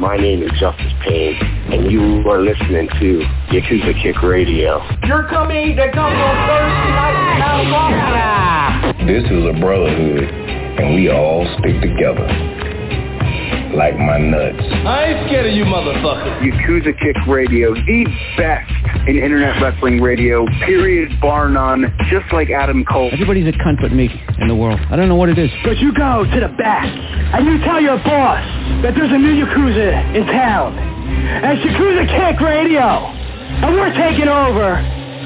My name is Justice Pain, and you are listening to Yakuza Kick Radio. You're coming to come on Thursday night now, This is a brotherhood, and we all stick together. Like my nuts. I ain't scared of you motherfuckers. Yakuza Kick Radio, the best in internet wrestling radio, period, bar none, just like Adam Cole. Everybody's a cunt but me in the world. I don't know what it is. But you go to the back, and you tell your boss that there's a new Yakuza in town. And it's Yakuza Kick Radio. And we're taking over.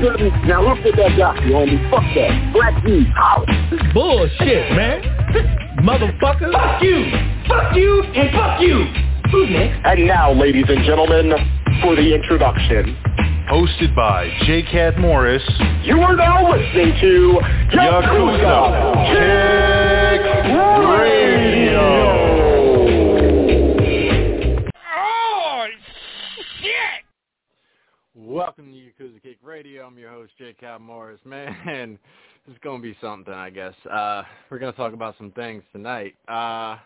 didn't. Now look at that guy, you homie. Fuck that. Black dude, out. Bullshit, man. Motherfucker. Fuck you. Fuck you and fuck you. Who's next? And now, ladies and gentlemen, for the introduction. Hosted by J. Cat Morris. You are now listening to Yakuza Kick Welcome to Yakuza Kick Radio. I'm your host, Jay Cobb Morris. Man, is going to be something, I guess. Uh, we're going to talk about some things tonight. Uh,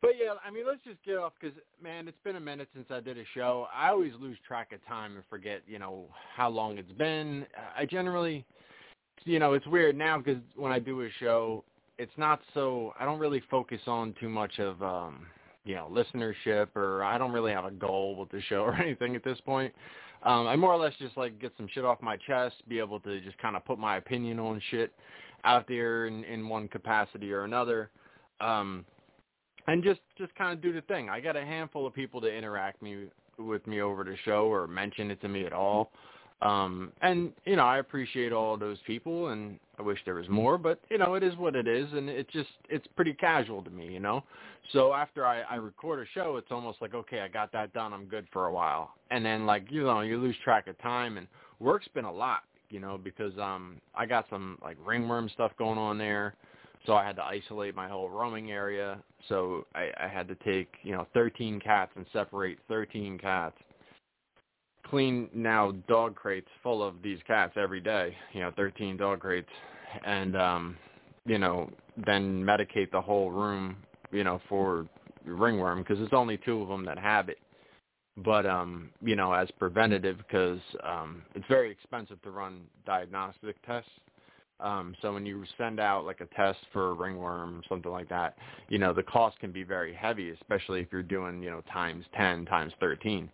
but yeah, I mean, let's just get off because, man, it's been a minute since I did a show. I always lose track of time and forget, you know, how long it's been. I generally, you know, it's weird now because when I do a show, it's not so, I don't really focus on too much of, um, you know, listenership or I don't really have a goal with the show or anything at this point. Um, I more or less just like get some shit off my chest, be able to just kind of put my opinion on shit out there in, in one capacity or another, um, and just just kind of do the thing. I got a handful of people to interact me with me over the show or mention it to me at all, um, and you know I appreciate all those people, and I wish there was more, but you know it is what it is, and it just it's pretty casual to me, you know. So after I, I record a show, it's almost like okay, I got that done, I'm good for a while, and then like you know you lose track of time, and work's been a lot, you know, because um I got some like ringworm stuff going on there, so I had to isolate my whole roaming area, so I, I had to take you know 13 cats and separate 13 cats clean now dog crates full of these cats every day, you know, 13 dog crates, and um, you know, then medicate the whole room, you know, for ringworm because there's only two of them that have it. But um, you know, as preventative because um, it's very expensive to run diagnostic tests. Um, so when you send out like a test for ringworm, something like that, you know, the cost can be very heavy, especially if you're doing, you know, times 10, times 13.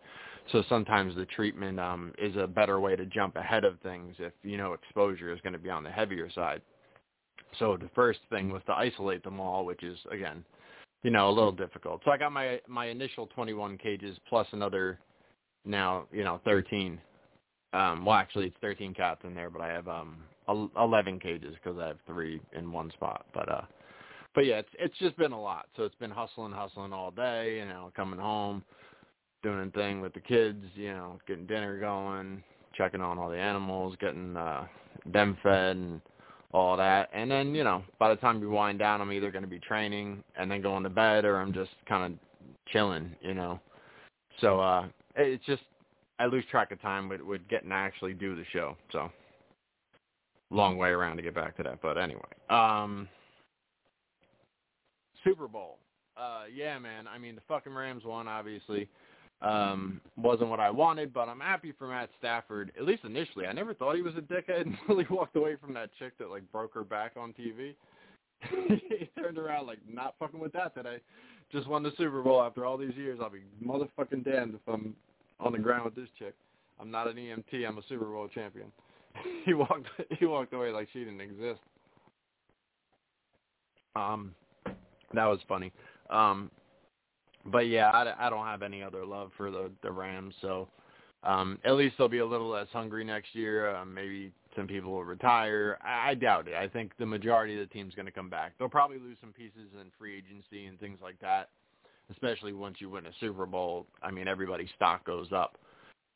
So sometimes the treatment um, is a better way to jump ahead of things if you know exposure is going to be on the heavier side. So the first thing was to isolate them all, which is again, you know, a little difficult. So I got my my initial 21 cages plus another now you know 13. Um, well, actually it's 13 cats in there, but I have um 11 cages because I have three in one spot. But uh, but yeah, it's it's just been a lot. So it's been hustling, hustling all day. You know, coming home doing a thing with the kids, you know, getting dinner going, checking on all the animals, getting uh them fed and all that. And then, you know, by the time you wind down, I'm either going to be training and then going to bed or I'm just kind of chilling, you know. So uh it's just I lose track of time with, with getting to actually do the show. So long way around to get back to that. But anyway, um Super Bowl. Uh yeah, man. I mean, the fucking Rams won obviously. Um wasn't what I wanted, but I'm happy for Matt Stafford. At least initially, I never thought he was a dickhead until he walked away from that chick that like broke her back on TV. he turned around like not fucking with that today. Just won the Super Bowl after all these years. I'll be motherfucking damned if I'm on the ground with this chick. I'm not an EMT. I'm a Super Bowl champion. he walked. He walked away like she didn't exist. Um, that was funny. Um, but yeah, I, I don't have any other love for the the Rams. So um, at least they'll be a little less hungry next year. Uh, maybe some people will retire. I, I doubt it. I think the majority of the team's going to come back. They'll probably lose some pieces in free agency and things like that. Especially once you win a Super Bowl, I mean everybody's stock goes up.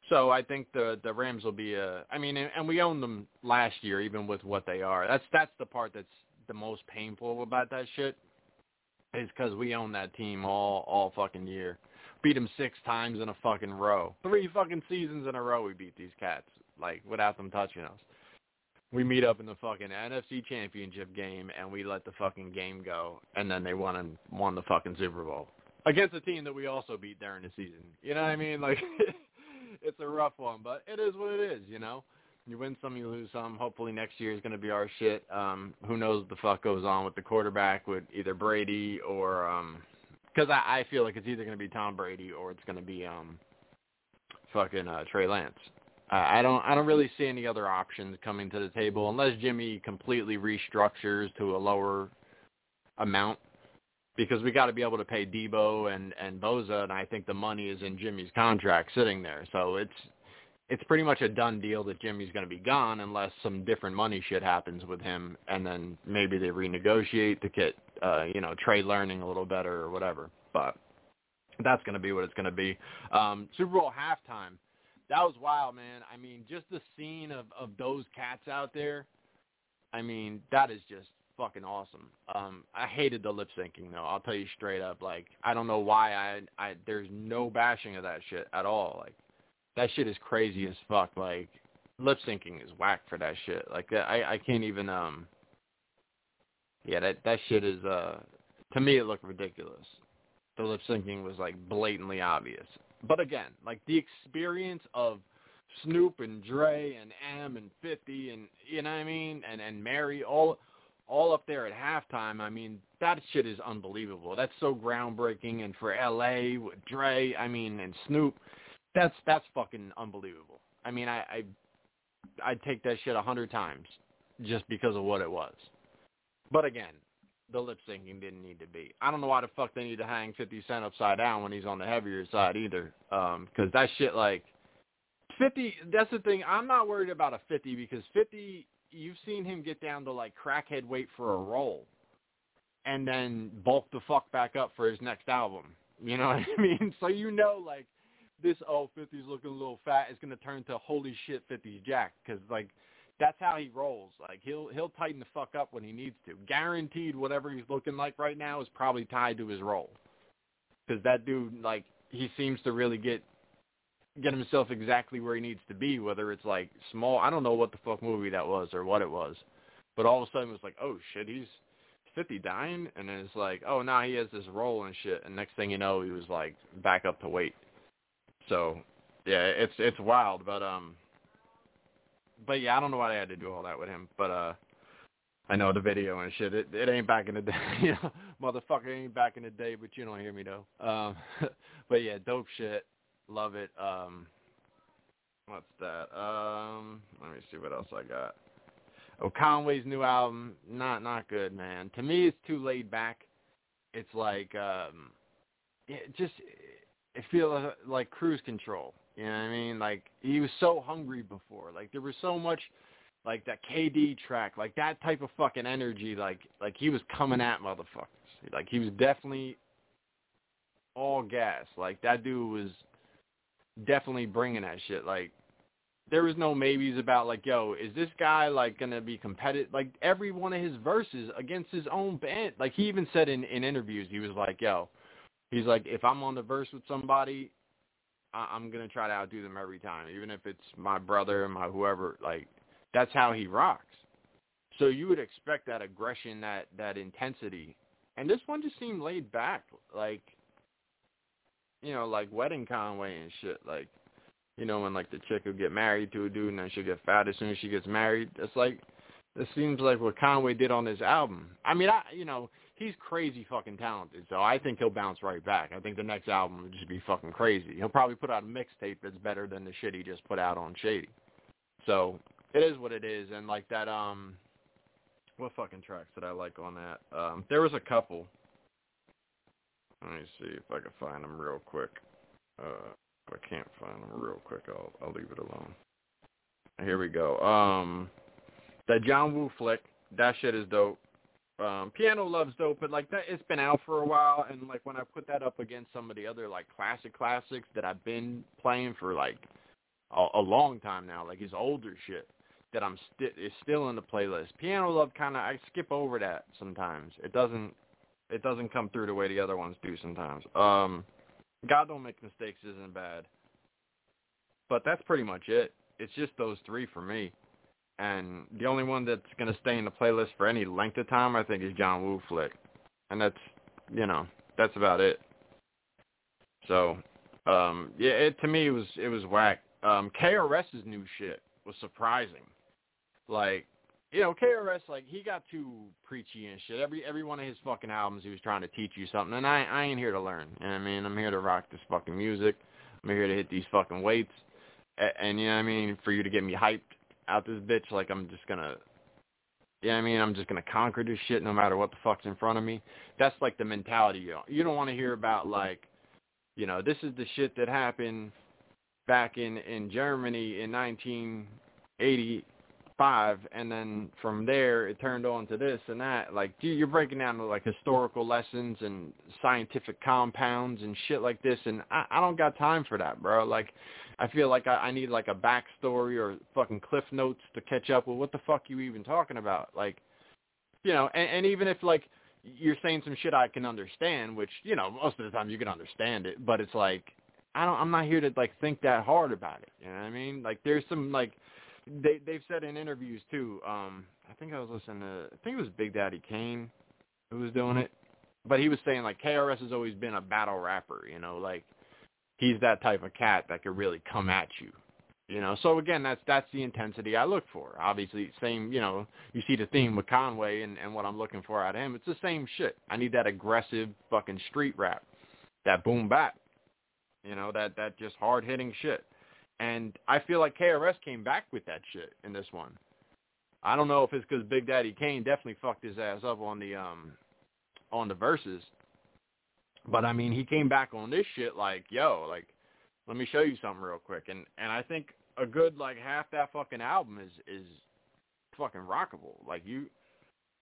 So I think the the Rams will be a. I mean, and, and we owned them last year, even with what they are. That's that's the part that's the most painful about that shit is because we own that team all all fucking year. Beat them six times in a fucking row. Three fucking seasons in a row we beat these cats, like without them touching us. We meet up in the fucking NFC Championship game and we let the fucking game go, and then they won and won the fucking Super Bowl against a team that we also beat during the season. You know what I mean? Like it's a rough one, but it is what it is. You know you win some, you lose some. Hopefully next year is going to be our shit. Um, who knows what the fuck goes on with the quarterback with either Brady or um, because I, I feel like it's either going to be Tom Brady or it's going to be um fucking uh, Trey Lance. I don't I don't really see any other options coming to the table unless Jimmy completely restructures to a lower amount because we got to be able to pay Deebo and and Bosa and I think the money is in Jimmy's contract sitting there. So it's it's pretty much a done deal that Jimmy's going to be gone unless some different money shit happens with him, and then maybe they renegotiate to get uh, you know Trey learning a little better or whatever. But that's going to be what it's going to be. Um, Super Bowl halftime, that was wild, man. I mean, just the scene of of those cats out there. I mean, that is just fucking awesome. Um, I hated the lip syncing though. I'll tell you straight up. Like, I don't know why I I there's no bashing of that shit at all. Like that shit is crazy as fuck. Like lip syncing is whack for that shit. Like I I can't even um. Yeah, that that shit is uh to me it looked ridiculous. The lip syncing was like blatantly obvious. But again, like the experience of Snoop and Dre and Em and 50 and you know what I mean and and Mary all all up there at halftime. I mean, that shit is unbelievable. That's so groundbreaking and for LA with Dre, I mean, and Snoop, that's that's fucking unbelievable. I mean, I, I I'd take that shit a hundred times just because of what it was. But again, the lip syncing didn't need to be. I don't know why the fuck they need to hang 50 Cent upside down when he's on the heavier side either. Um, cause that shit like 50, that's the thing. I'm not worried about a 50 because 50, you've seen him get down to like crackhead weight for a roll and then bulk the fuck back up for his next album. You know what I mean? So you know like this oh 50's looking a little fat is going to turn to holy shit 50's jack because like that's how he rolls. Like he'll he'll tighten the fuck up when he needs to. Guaranteed, whatever he's looking like right now is probably tied to his role. Because that dude, like, he seems to really get get himself exactly where he needs to be. Whether it's like small, I don't know what the fuck movie that was or what it was, but all of a sudden it was like, oh shit, he's 50 dying, and then it's like, oh, now he has this role and shit, and next thing you know, he was like back up to weight. So yeah, it's it's wild, but um, but yeah, I don't know why they had to do all that with him, but uh, I know the video and shit. It it ain't back in the day, you know, motherfucker ain't back in the day, but you don't hear me though. Um, but yeah, dope shit, love it. Um, what's that? Um, let me see what else I got. Oh, Conway's new album, not not good, man. To me, it's too laid back. It's like um, it just it feels uh, like cruise control. You know what I mean? Like he was so hungry before. Like there was so much like that KD track, like that type of fucking energy. Like like he was coming at motherfuckers. Like he was definitely all gas. Like that dude was definitely bringing that shit. Like there was no maybes about like, yo, is this guy like gonna be competitive? Like every one of his verses against his own band. Like he even said in in interviews, he was like, yo, he's like, if I'm on the verse with somebody, I- I'm gonna try to outdo them every time, even if it's my brother, my whoever. Like that's how he rocks. So you would expect that aggression, that that intensity, and this one just seemed laid back, like you know, like wedding Conway and shit. Like you know, when like the chick will get married to a dude and then she'll get fat as soon as she gets married. It's like it seems like what Conway did on his album. I mean, I you know, he's crazy fucking talented, so I think he'll bounce right back. I think the next album will just be fucking crazy. He'll probably put out a mixtape that's better than the shit he just put out on Shady. So it is what it is, and like that um what fucking tracks did I like on that? Um there was a couple. Let me see if I can find them real quick. Uh if I can't find them real quick, I'll I'll leave it alone. Here we go. Um that John Woo flick, that shit is dope. Um Piano Love's dope, but like that it's been out for a while and like when I put that up against some of the other like classic classics that I've been playing for like a, a long time now, like his older shit that I'm sti- is still in the playlist. Piano Love kind of I skip over that sometimes. It doesn't it doesn't come through the way the other ones do sometimes. Um God Don't Make Mistakes isn't bad. But that's pretty much it. It's just those three for me. And the only one that's going to stay in the playlist for any length of time, I think, is John Woo Flick. And that's, you know, that's about it. So, um, yeah, it, to me, it was it was whack. Um, KRS's new shit was surprising. Like, you know, KRS like he got too preachy and shit. Every every one of his fucking albums, he was trying to teach you something, and I I ain't here to learn. You know what I mean? I'm here to rock this fucking music. I'm here to hit these fucking weights, and, and you know what I mean, for you to get me hyped out this bitch. Like I'm just gonna, you know I mean? I'm just gonna conquer this shit no matter what the fuck's in front of me. That's like the mentality. You don't, you don't want to hear about like, you know, this is the shit that happened back in in Germany in 1985, and then from there it turned on to this and that. Like you're breaking down to like historical lessons and scientific compounds and shit like this, and I, I don't got time for that, bro. Like I feel like I, I need like a backstory or fucking cliff notes to catch up with what the fuck you even talking about. Like, you know, and, and even if like you're saying some shit I can understand, which you know most of the time you can understand it, but it's like I don't. I'm not here to like think that hard about it. You know what I mean? Like there's some like they they've said in interviews too. Um, I think I was listening to I think it was Big Daddy Kane who was doing it, but he was saying like KRS has always been a battle rapper. You know, like he's that type of cat that could really come at you. You know, so again, that's that's the intensity I look for. Obviously, same. You know, you see the theme with Conway and and what I'm looking for out of him. It's the same shit. I need that aggressive fucking street rap, that boom bap. You know, that that just hard hitting shit. And I feel like KRS came back with that shit in this one. I don't know if it's because Big Daddy Kane definitely fucked his ass up on the um on the verses, but I mean he came back on this shit like yo like let me show you something real quick and and I think a good like half that fucking album is is fucking rockable like you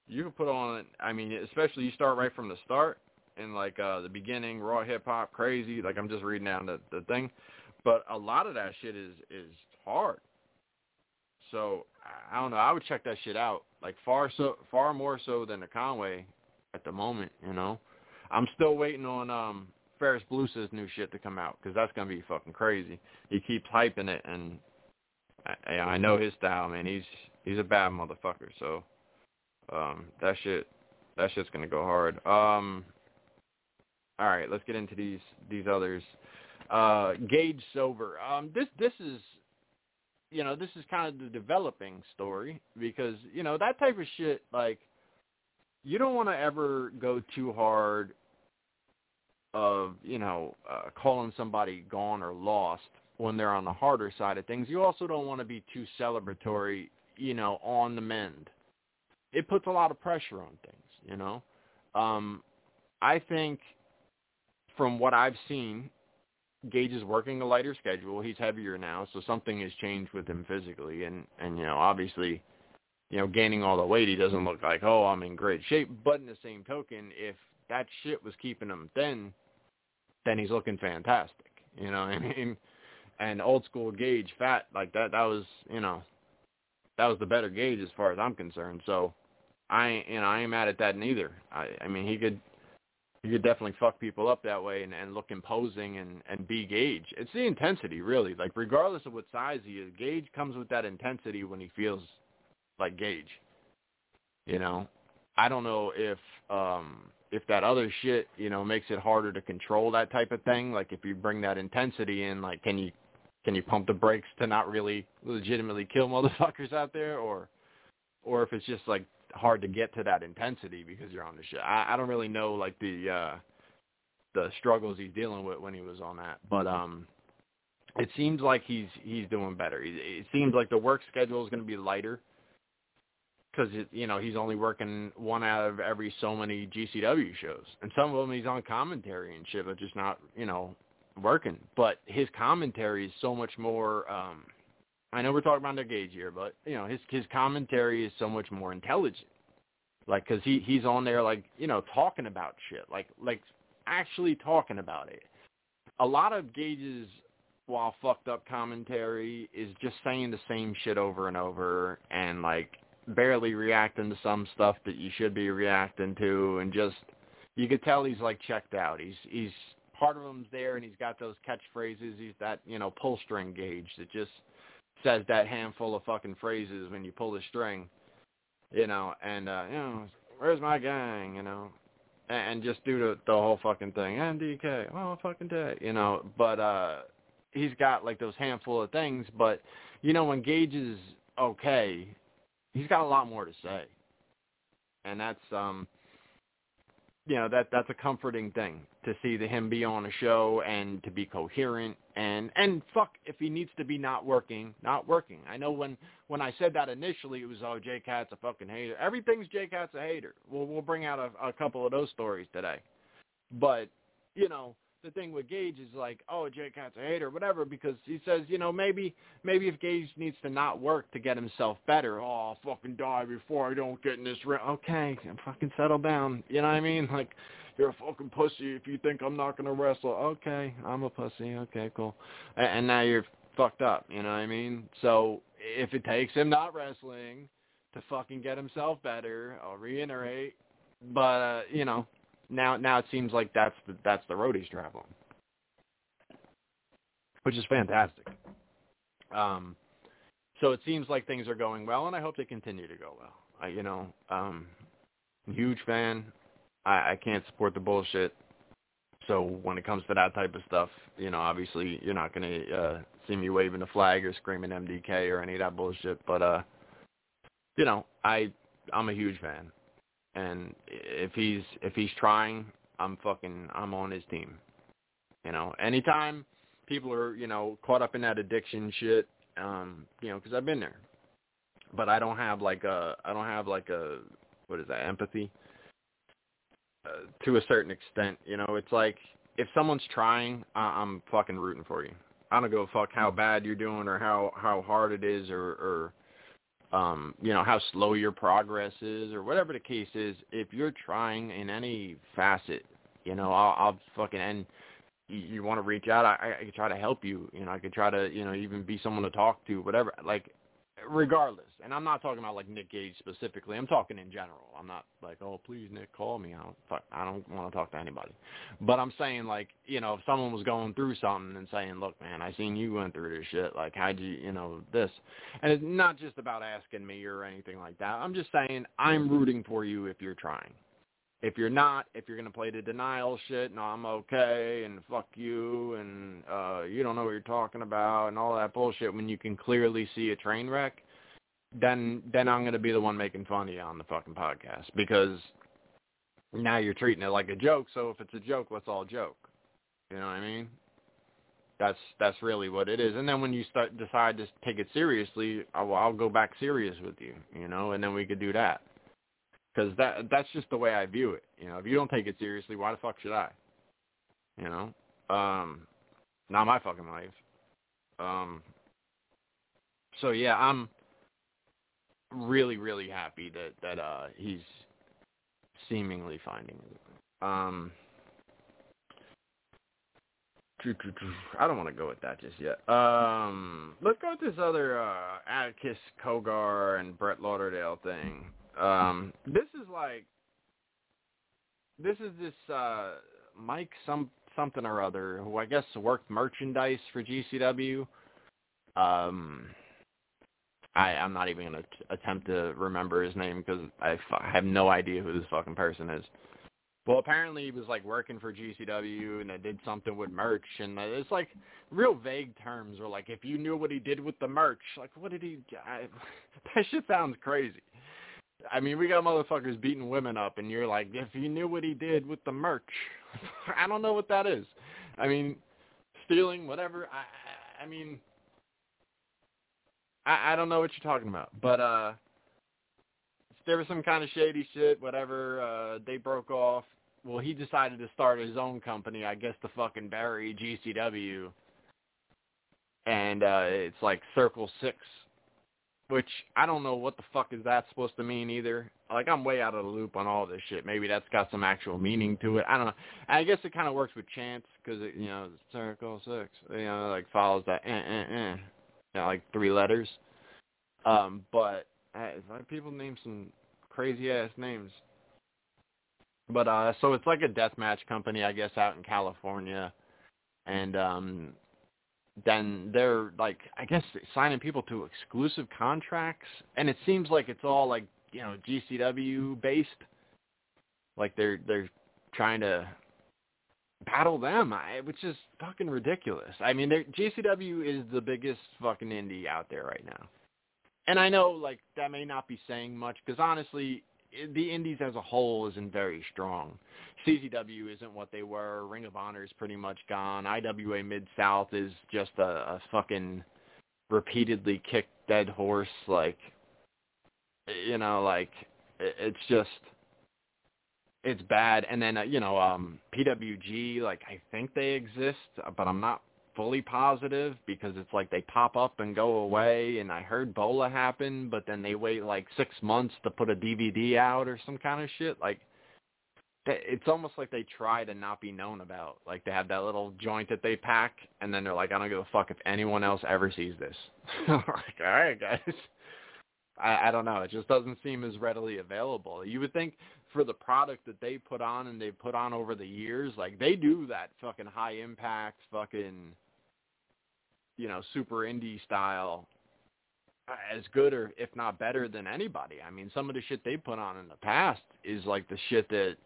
you can put on I mean especially you start right from the start and like uh the beginning raw hip hop crazy like I'm just reading down the the thing but a lot of that shit is is hard. So I don't know. I would check that shit out like far so far more so than the Conway at the moment. You know, I'm still waiting on um Ferris Blusa's new shit to come out because that's gonna be fucking crazy. He keeps hyping it, and I, I know his style, man. He's he's a bad motherfucker. So um that shit that shit's gonna go hard. Um, all right, let's get into these these others uh, Gage Sober. Um, this this is, you know, this is kind of the developing story because you know that type of shit. Like, you don't want to ever go too hard of you know uh, calling somebody gone or lost when they're on the harder side of things. You also don't want to be too celebratory, you know, on the mend. It puts a lot of pressure on things, you know. Um, I think from what I've seen Gage is working a lighter schedule. He's heavier now, so something has changed with him physically, and and you know obviously, you know gaining all the weight, he doesn't look like oh I'm in great shape. But in the same token, if that shit was keeping him thin, then he's looking fantastic. You know what I mean? and old school Gage fat like that that was you know that was the better Gage as far as I'm concerned. So I you know I ain't mad at that neither. I I mean he could he could definitely fuck people up that way and, and look imposing and and be Gage. It's the intensity really. Like regardless of what size he is, Gage comes with that intensity when he feels like Gage. You know, I don't know if um if that other shit, you know, makes it harder to control that type of thing. Like if you bring that intensity in, like can you can you pump the brakes to not really legitimately kill motherfuckers out there, or or if it's just like hard to get to that intensity because you're on the shit. I, I don't really know like the uh the struggles he's dealing with when he was on that, but um it seems like he's he's doing better. It, it seems like the work schedule is going to be lighter because you know he's only working one out of every so many GCW shows, and some of them he's on commentary and shit, but just not you know working. But his commentary is so much more. um I know we're talking about the Gage here, but you know his his commentary is so much more intelligent. Like, cause he he's on there like you know talking about shit, like like actually talking about it. A lot of Gage's while fucked up commentary is just saying the same shit over and over and like barely reacting to some stuff that you should be reacting to and just you could tell he's like checked out. He's he's part of him's there and he's got those catchphrases. He's that, you know, pull string Gage that just says that handful of fucking phrases when you pull the string. You know, and uh, you know, where's my gang, you know? And, and just do the the whole fucking thing. MDK, oh fucking day, you know, but uh he's got like those handful of things, but you know when Gage is okay, he's got a lot more to say. And that's um you know, that that's a comforting thing to see the him be on a show and to be coherent and and fuck if he needs to be not working, not working. I know when when I said that initially it was oh J Cat's a fucking hater. Everything's J Cat's a hater. We'll we'll bring out a, a couple of those stories today. But, you know, the thing with Gage is like, oh, J Cat's a hater, whatever, because he says, you know, maybe maybe if Gage needs to not work to get himself better, oh, I'll fucking die before I don't get in this ring. Okay, fucking settle down. You know what I mean? Like, you're a fucking pussy if you think I'm not gonna wrestle. Okay, I'm a pussy. Okay, cool. And, and now you're fucked up. You know what I mean? So if it takes him not wrestling to fucking get himself better, I'll reiterate. But uh, you know, now now it seems like that's the that's the road he's traveling, which is fantastic. Um, so it seems like things are going well, and I hope they continue to go well. I, you know, um, huge fan. I, I can't support the bullshit. So when it comes to that type of stuff, you know, obviously you're not to uh, see me waving the flag or screaming MDK or any of that bullshit. But uh, you know, I I'm a huge fan and if he's if he's trying, I'm fucking I'm on his team. You know, anytime people are you know caught up in that addiction shit, um, you know, because I've been there, but I don't have like a I don't have like a what is that empathy uh, to a certain extent. You know, it's like if someone's trying, I- I'm fucking rooting for you. I don't give a fuck how bad you're doing or how how hard it is or or um, you know, how slow your progress is or whatever the case is, if you're trying in any facet, you know, I'll, I'll fucking, and you, want to reach out, I, I could try to help you. You know, I could try to, you know, even be someone to talk to, whatever. Like, regardless. And I'm not talking about like Nick Gage specifically. I'm talking in general. I'm not like, oh, please, Nick, call me. I don't, fuck, I don't want to talk to anybody. But I'm saying like, you know, if someone was going through something and saying, look, man, I seen you went through this shit. Like, how'd you, you know, this? And it's not just about asking me or anything like that. I'm just saying I'm rooting for you if you're trying. If you're not, if you're gonna play the denial shit, no, I'm okay, and fuck you, and uh, you don't know what you're talking about, and all that bullshit, when you can clearly see a train wreck, then then I'm gonna be the one making fun of you on the fucking podcast because now you're treating it like a joke. So if it's a joke, let's all joke. You know what I mean? That's that's really what it is. And then when you start decide to take it seriously, I'll, I'll go back serious with you. You know, and then we could do that because that that's just the way I view it. You know, if you don't take it seriously, why the fuck should I? You know, um, not my fucking life. Um, so yeah, I'm really really happy that that uh he's seemingly finding it. Um, I don't want to go with that just yet. Um, let's go with this other uh, Atticus Cogar and Brett Lauderdale thing. Um, this is like, this is this uh, Mike some something or other who I guess worked merchandise for GCW. Um, I I'm not even gonna t- attempt to remember his name because I, f- I have no idea who this fucking person is. Well, apparently he was like working for GCW and they did something with merch, and it's like real vague terms. Or like if you knew what he did with the merch, like what did he? I, that shit sounds crazy. I mean, we got motherfuckers beating women up, and you're like, if you knew what he did with the merch, I don't know what that is. I mean, stealing, whatever. I, I I mean, I, I don't know what you're talking about, but uh, there was some kind of shady shit, whatever. Uh, they broke off well, he decided to start his own company, I guess to fucking bury GCW. And uh it's like Circle 6, which I don't know what the fuck is that supposed to mean either. Like I'm way out of the loop on all this shit. Maybe that's got some actual meaning to it. I don't know. I guess it kind of works with chants because you know Circle 6, you know, like follows that eh eh eh, you know, like three letters. Um, but uh, people name some crazy ass names. But uh so it's like a deathmatch company, I guess, out in California. And um then they're like I guess signing people to exclusive contracts and it seems like it's all like, you know, GCW based. Like they're they're trying to battle them, I, which is fucking ridiculous. I mean, GCW is the biggest fucking indie out there right now. And I know like that may not be saying much because honestly, the indies as a whole isn't very strong. CZW isn't what they were. Ring of Honor is pretty much gone. IWA Mid South is just a, a fucking repeatedly kicked dead horse. Like, you know, like it's just it's bad. And then uh, you know, um PWG, like I think they exist, but I'm not fully positive because it's like they pop up and go away and I heard BOLA happen but then they wait like 6 months to put a DVD out or some kind of shit. Like it's almost like they try to not be known about. Like they have that little joint that they pack and then they're like I don't give a fuck if anyone else ever sees this. Like all right guys. I, I don't know. It just doesn't seem as readily available. You would think for the product that they put on and they put on over the years like they do that fucking high impact fucking you know, super indie style as good or if not better than anybody. I mean, some of the shit they put on in the past is like the shit that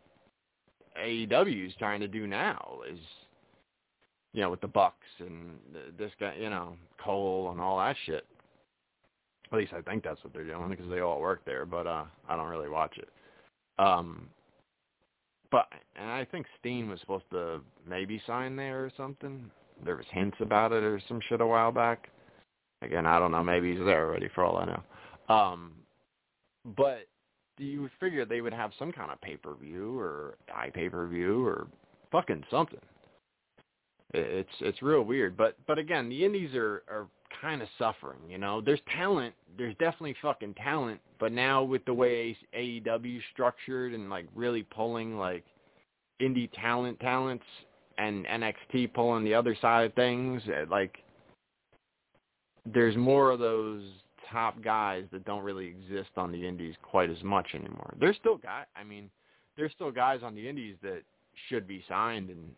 AEW is trying to do now is you know, with the Bucks and this guy, you know, Cole and all that shit. At least I think that's what they're doing because they all work there, but uh I don't really watch it. Um but and I think Steen was supposed to maybe sign there or something there was hints about it or some shit a while back. Again, I don't know. Maybe he's there already for all I know. Um, but do you figure they would have some kind of pay-per-view or iPay-per-view or fucking something? It's it's real weird. But but again, the indies are are kind of suffering. You know, there's talent. There's definitely fucking talent. But now with the way AEW structured and like really pulling like indie talent talents and NXT pulling the other side of things, uh, like there's more of those top guys that don't really exist on the indies quite as much anymore. There's still guys. I mean, there's still guys on the indies that should be signed and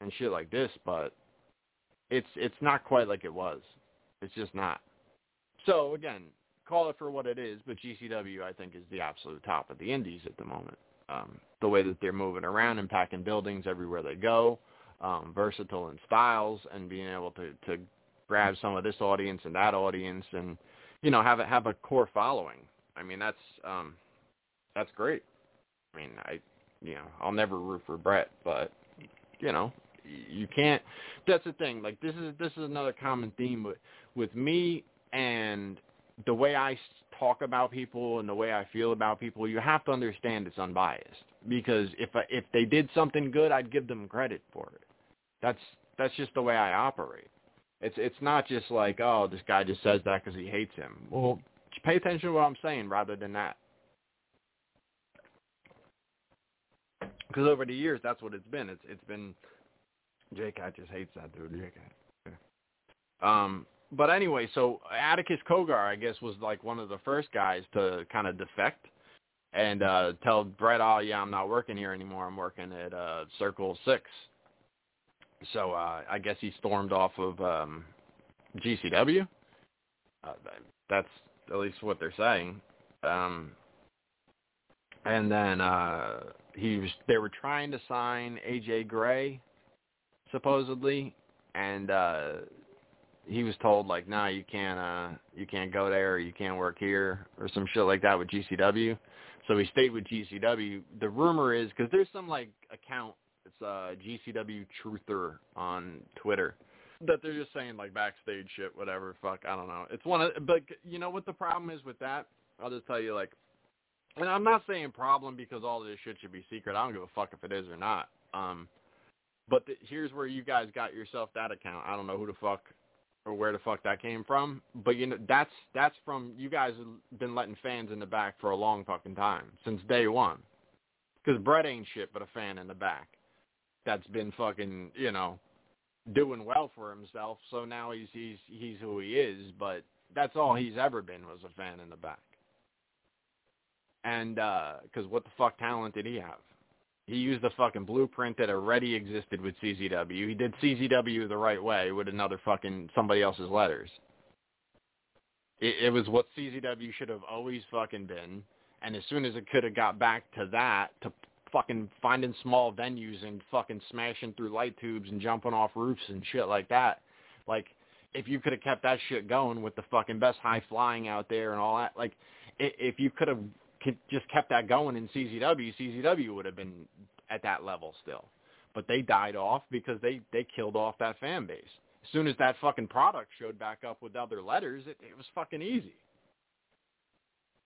and shit like this, but it's it's not quite like it was. It's just not. So again, call it for what it is, but GCW I think is the absolute top of the indies at the moment um, the way that they're moving around and packing buildings everywhere they go, um, versatile in styles, and being able to to grab some of this audience and that audience, and you know have a have a core following. I mean that's um, that's great. I mean I you know I'll never root for Brett, but you know you can't. That's the thing. Like this is this is another common theme with with me and the way I talk about people and the way I feel about people, you have to understand it's unbiased. Because if I, if they did something good, I'd give them credit for it. That's that's just the way I operate. It's it's not just like oh this guy just says that because he hates him. Well, pay attention to what I'm saying rather than that. Because over the years, that's what it's been. It's it's been J I just hates that dude. J Cat. Um, but anyway, so Atticus Cogar, I guess, was like one of the first guys to kind of defect and uh tell Brett, "Oh yeah, I'm not working here anymore. I'm working at uh Circle Six. So uh I guess he stormed off of um GCW. Uh, that's at least what they're saying. Um and then uh he was they were trying to sign AJ Gray supposedly and uh he was told like, "Nah, you can't uh you can't go there, or you can't work here or some shit like that with GCW." So he stayed with GCW. The rumor is cuz there's some like account it's uh GCW Truther on Twitter that they're just saying like backstage shit whatever fuck I don't know. It's one of but you know what the problem is with that? I'll just tell you like and I'm not saying problem because all this shit should be secret. I don't give a fuck if it is or not. Um but the, here's where you guys got yourself that account. I don't know who the fuck or where the fuck that came from, but you know that's that's from you guys have been letting fans in the back for a long fucking time since day one. Because Brett ain't shit but a fan in the back that's been fucking you know doing well for himself. So now he's he's he's who he is, but that's all he's ever been was a fan in the back. And uh, because what the fuck talent did he have? He used the fucking blueprint that already existed with CZW. He did CZW the right way with another fucking somebody else's letters. It, it was what CZW should have always fucking been. And as soon as it could have got back to that, to fucking finding small venues and fucking smashing through light tubes and jumping off roofs and shit like that, like if you could have kept that shit going with the fucking best high flying out there and all that, like if you could have just kept that going in CZW, CZW would have been at that level still. But they died off because they they killed off that fan base. As soon as that fucking product showed back up with other letters, it, it was fucking easy.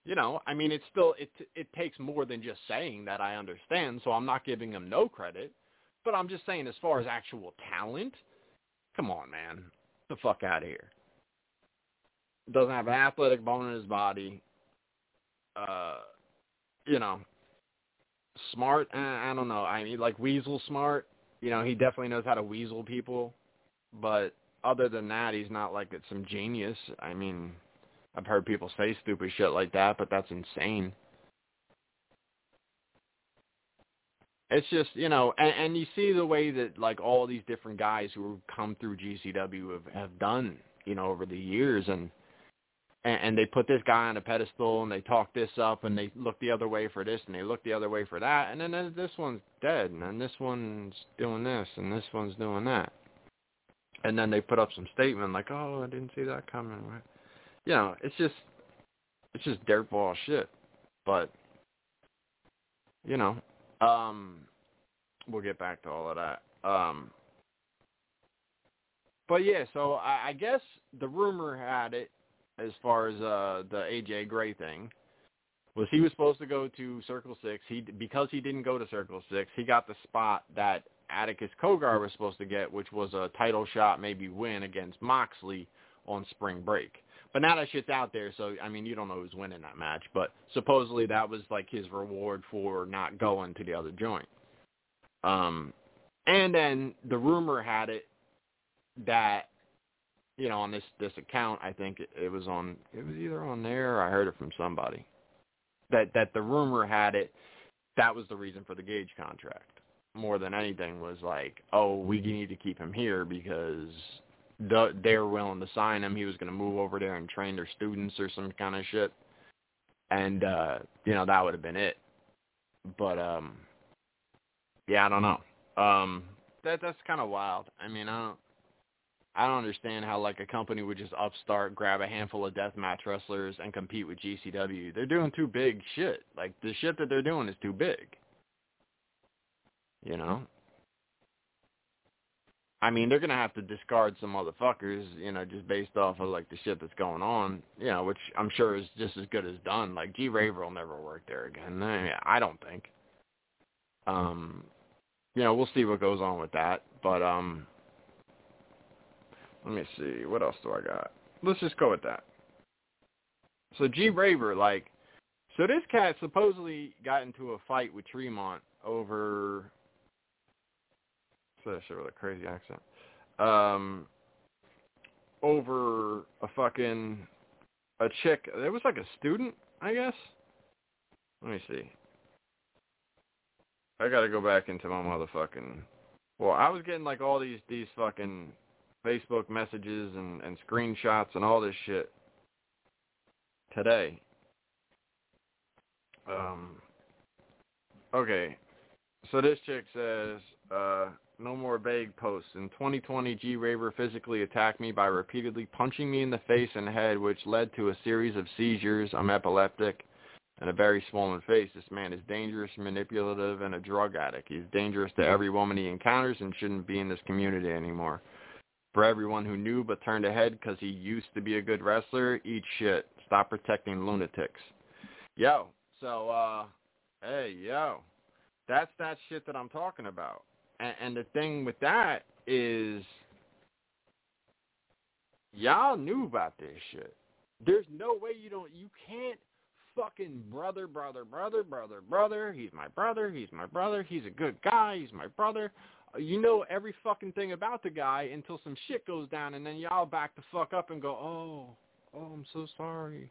You know, I mean, it's still it it takes more than just saying that I understand. So I'm not giving him no credit, but I'm just saying as far as actual talent, come on, man, Get the fuck out of here. Doesn't have an athletic bone in his body uh, you know, smart. Uh, I don't know. I mean, like Weasel smart. You know, he definitely knows how to weasel people. But other than that, he's not like it's some genius. I mean, I've heard people say stupid shit like that, but that's insane. It's just you know, and, and you see the way that like all these different guys who have come through GCW have have done, you know, over the years, and and, and they put this guy on a pedestal and they talk this up and they look the other way for this and they look the other way for that and then this one's dead and then this one's doing this and this one's doing that. And then they put up some statement like oh i didn't see that coming you know it's just it's just dirtball shit. But you know um we'll get back to all of that. Um but yeah so i, I guess the rumor had it as far as uh the AJ Gray thing was he was supposed to go to Circle Six. He because he didn't go to Circle Six, he got the spot that Atticus Cogar was supposed to get, which was a title shot, maybe win against Moxley on Spring Break. But now that shit's out there, so I mean you don't know who's winning that match. But supposedly that was like his reward for not going to the other joint. Um, and then the rumor had it that you know, on this this account, I think it, it was on it was either on there or I heard it from somebody that that the rumor had it that was the reason for the Gage contract more than anything was like, oh, we need to keep him here because the, they're willing to sign him. He was going to move over there and train their students or some kind of shit, and uh, you know that would have been it. But um, yeah, I don't know. Um, that that's kind of wild. I mean, I don't. I don't understand how like a company would just upstart, grab a handful of deathmatch wrestlers and compete with GCW. They're doing too big shit. Like the shit that they're doing is too big. You know? I mean, they're gonna have to discard some motherfuckers, you know, just based off of like the shit that's going on, you know, which I'm sure is just as good as done. Like G Raver will never work there again. I don't think. Um, you know, we'll see what goes on with that, but um, let me see. What else do I got? Let's just go with that. So G Raver, like, so this cat supposedly got into a fight with Tremont over Say that shit with a crazy accent. Um, over a fucking a chick. It was like a student, I guess. Let me see. I gotta go back into my motherfucking. Well, I was getting like all these these fucking Facebook messages and and screenshots and all this shit today. Um. Okay, so this chick says, uh, no more vague posts. In 2020, G. Raver physically attacked me by repeatedly punching me in the face and head, which led to a series of seizures. I'm epileptic and a very swollen face. This man is dangerous, manipulative, and a drug addict. He's dangerous to every woman he encounters and shouldn't be in this community anymore. For everyone who knew but turned ahead because he used to be a good wrestler, eat shit. Stop protecting lunatics. Yo, so, uh, hey, yo, that's that shit that I'm talking about. And, and the thing with that is, y'all knew about this shit. There's no way you don't, you can't fucking brother, brother, brother, brother, brother. He's my brother. He's my brother. He's a good guy. He's my brother. You know every fucking thing about the guy until some shit goes down, and then y'all back the fuck up and go, oh, oh, I'm so sorry.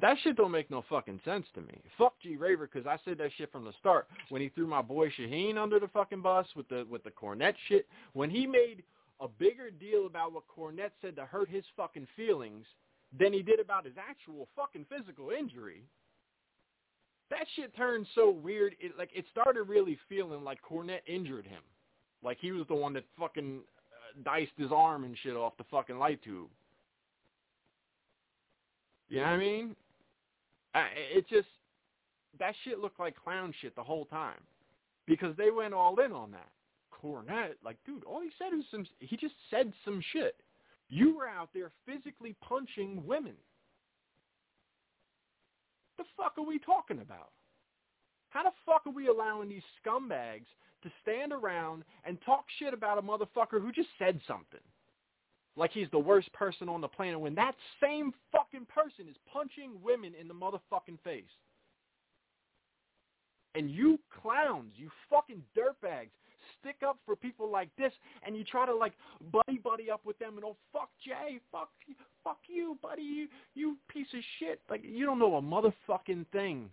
That shit don't make no fucking sense to me. Fuck G Raver because I said that shit from the start when he threw my boy Shaheen under the fucking bus with the with the Cornette shit. When he made a bigger deal about what Cornette said to hurt his fucking feelings than he did about his actual fucking physical injury. That shit turned so weird. It like it started really feeling like Cornette injured him, like he was the one that fucking uh, diced his arm and shit off the fucking light tube. You know what I mean? I, it just that shit looked like clown shit the whole time because they went all in on that. Cornette, like, dude, all he said was some. He just said some shit. You were out there physically punching women. The fuck are we talking about? How the fuck are we allowing these scumbags to stand around and talk shit about a motherfucker who just said something? Like he's the worst person on the planet when that same fucking person is punching women in the motherfucking face. And you clowns, you fucking dirtbags, stick up for people like this and you try to like buddy buddy up with them and oh fuck Jay, fuck you, fuck you, buddy, you you piece of shit. Like you don't know a motherfucking thing.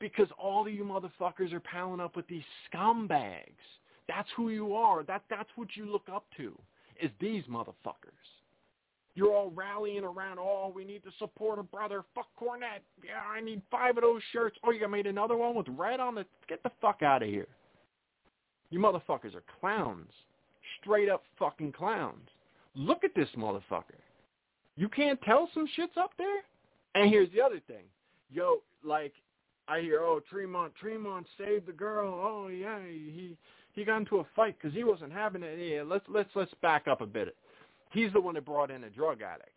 Because all of you motherfuckers are palling up with these scumbags. That's who you are. That that's what you look up to. Is these motherfuckers. You're all rallying around, oh, we need to support a brother. Fuck Cornette. Yeah, I need five of those shirts. Oh, you made another one with red on it? Get the fuck out of here. You motherfuckers are clowns. Straight up fucking clowns. Look at this motherfucker. You can't tell some shit's up there? And here's the other thing. Yo, like, I hear, oh, Tremont, Tremont saved the girl. Oh, yeah, he he got into a fight because he wasn't having it. Yeah, let's let's let's back up a bit. He's the one that brought in a drug addict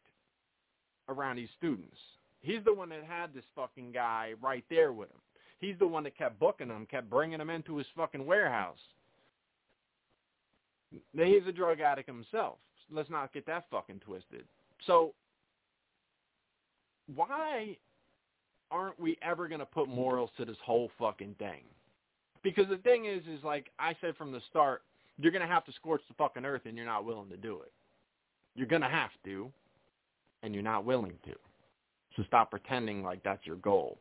around these students. He's the one that had this fucking guy right there with him. He's the one that kept booking him, kept bringing him into his fucking warehouse. He's a drug addict himself. Let's not get that fucking twisted. So why aren't we ever going to put morals to this whole fucking thing? Because the thing is, is like I said from the start, you're going to have to scorch the fucking earth and you're not willing to do it. You're going to have to, and you're not willing to. So stop pretending like that's your goal.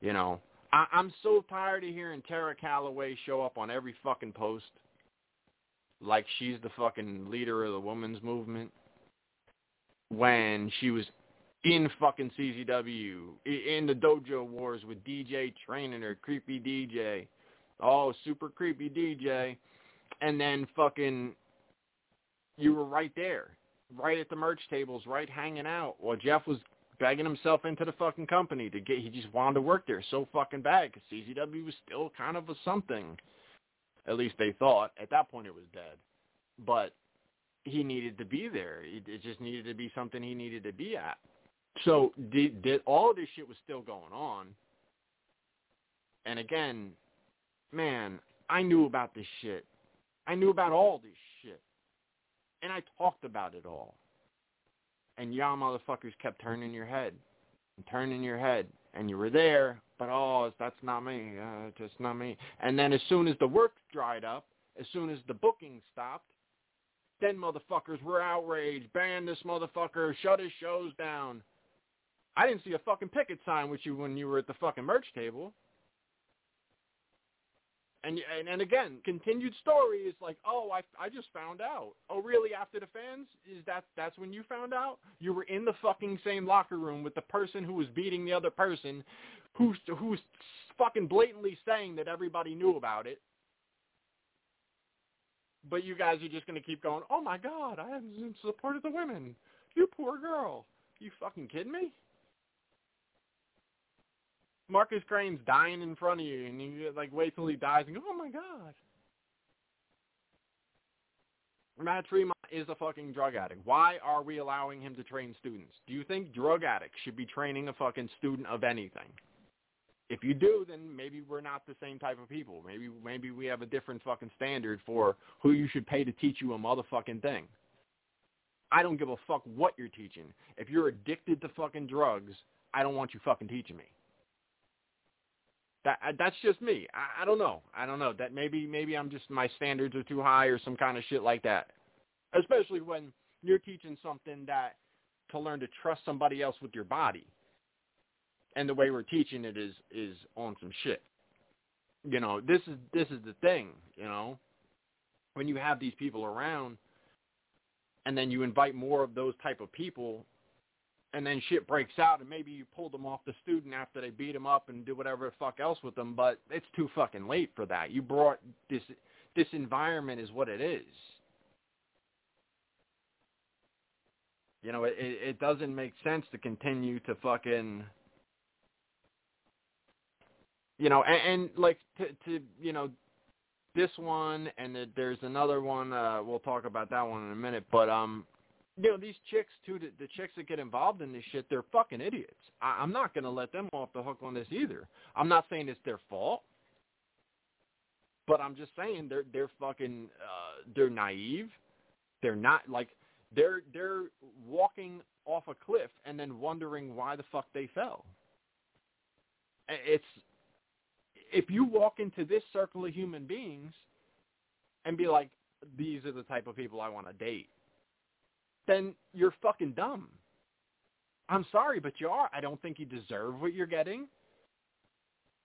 You know, I, I'm so tired of hearing Terra Calaway show up on every fucking post like she's the fucking leader of the women's movement when she was in fucking CZW, in the dojo wars with DJ training her, creepy DJ. Oh, super creepy DJ. And then fucking, you were right there, right at the merch tables, right hanging out while Jeff was begging himself into the fucking company to get, he just wanted to work there so fucking bad because CZW was still kind of a something. At least they thought. At that point it was dead. But he needed to be there. It just needed to be something he needed to be at. So did, did all this shit was still going on. And again, man, I knew about this shit. I knew about all this shit. And I talked about it all. And y'all motherfuckers kept turning your head. and turning your head, and you were there, but oh, that's not me, uh, just not me. And then as soon as the work dried up, as soon as the booking stopped, then motherfuckers were outraged, ban this motherfucker, shut his shows down. I didn't see a fucking picket sign with you when you were at the fucking merch table. And, and and again, continued story is like, oh, I, I just found out. Oh, really? After the fans, is that that's when you found out? You were in the fucking same locker room with the person who was beating the other person, who's who's fucking blatantly saying that everybody knew about it. But you guys are just gonna keep going. Oh my God, I am in support of the women. You poor girl. You fucking kidding me? Marcus Crane's dying in front of you, and you like wait till he dies and go, "Oh my god." Matt Tremont is a fucking drug addict. Why are we allowing him to train students? Do you think drug addicts should be training a fucking student of anything? If you do, then maybe we're not the same type of people. Maybe maybe we have a different fucking standard for who you should pay to teach you a motherfucking thing. I don't give a fuck what you're teaching. If you're addicted to fucking drugs, I don't want you fucking teaching me. That uh, that's just me. I, I don't know. I don't know. That maybe maybe I'm just my standards are too high or some kind of shit like that. Especially when you're teaching something that to learn to trust somebody else with your body. And the way we're teaching it is is on some shit. You know, this is this is the thing, you know. When you have these people around and then you invite more of those type of people and then shit breaks out and maybe you pull them off the student after they beat him up and do whatever the fuck else with them, but it's too fucking late for that. You brought this this environment is what it is. You know, it it doesn't make sense to continue to fucking you know, and, and like to to you know this one and there's another one uh we'll talk about that one in a minute, but um you know, these chicks too, the, the chicks that get involved in this shit, they're fucking idiots. I, I'm not to let them off the hook on this either. I'm not saying it's their fault, but I'm just saying they're they're fucking uh, they're naive. They're not like they're they're walking off a cliff and then wondering why the fuck they fell. It's if you walk into this circle of human beings and be like, these are the type of people I want to date then you're fucking dumb. I'm sorry, but you are. I don't think you deserve what you're getting.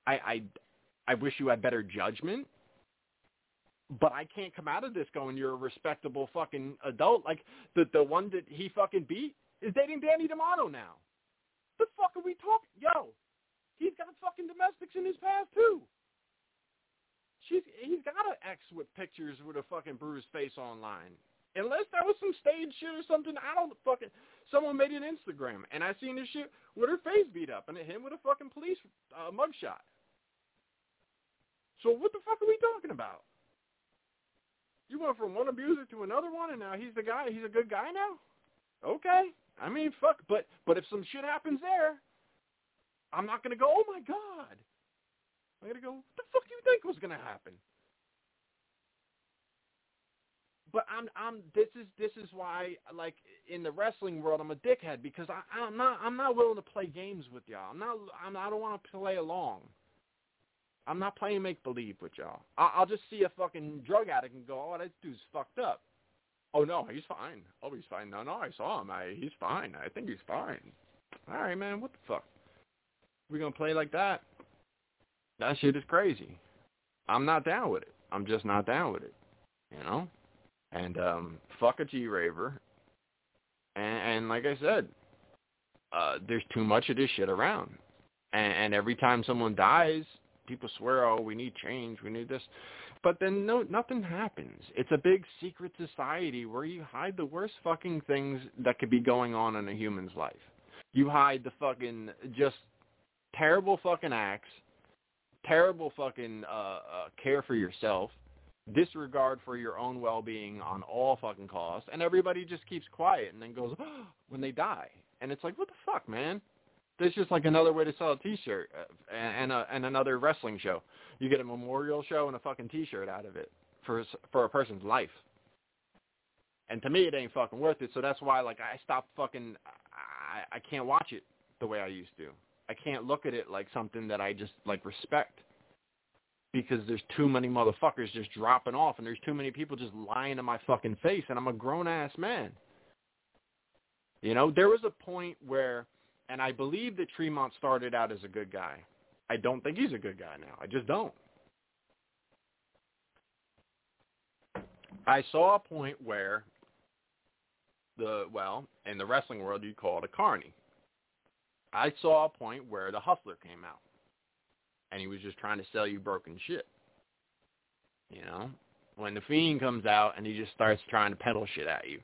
I I I wish you had better judgment. But I can't come out of this going you're a respectable fucking adult. Like the the one that he fucking beat is dating Danny D'Amato now. The fuck are we talking? Yo, he's got fucking domestics in his past too. She's he's got an ex with pictures with a fucking bruised face online. Unless that was some stage shit or something, I don't fucking. Someone made an Instagram, and I seen this shit with her face beat up, and it hit with a fucking police uh, mugshot. So what the fuck are we talking about? You went from one abuser to another one, and now he's the guy. He's a good guy now. Okay, I mean, fuck. But but if some shit happens there, I'm not gonna go. Oh my god. I'm gonna go. What the fuck do you think was gonna happen? but I'm I'm this is this is why like in the wrestling world I'm a dickhead because I I'm not I'm not willing to play games with y'all. I'm not I'm I don't want to play along. I'm not playing make believe with y'all. I, I'll just see a fucking drug addict and go, oh that dude's fucked up. Oh no, he's fine. Oh he's fine. No no, I saw him. I he's fine. I think he's fine. All right man, what the fuck? We gonna play like that? That shit is crazy. I'm not down with it. I'm just not down with it. You know. And um, fuck a G-Raver. And, and like I said, uh, there's too much of this shit around. And, and every time someone dies, people swear, oh, we need change, we need this. But then no, nothing happens. It's a big secret society where you hide the worst fucking things that could be going on in a human's life. You hide the fucking just terrible fucking acts, terrible fucking uh, uh, care for yourself, disregard for your own well-being on all fucking costs, and everybody just keeps quiet and then goes oh, when they die, and it's like, what the fuck, man? This just like another way to sell a T-shirt uh, and a, and another wrestling show. You get a memorial show and a fucking T-shirt out of it for for a person's life. And to me, it ain't fucking worth it. So that's why, like, I stopped fucking. I I can't watch it the way I used to. I can't look at it like something that I just like respect because there's too many motherfuckers just dropping off and there's too many people just lying in my fucking face and I'm a grown ass man. You know, there was a point where and I believe that Tremont started out as a good guy. I don't think he's a good guy now. I just don't. I saw a point where the well, in the wrestling world you call it a carny. I saw a point where the hustler came out and he was just trying to sell you broken shit. You know? When the fiend comes out and he just starts trying to peddle shit at you.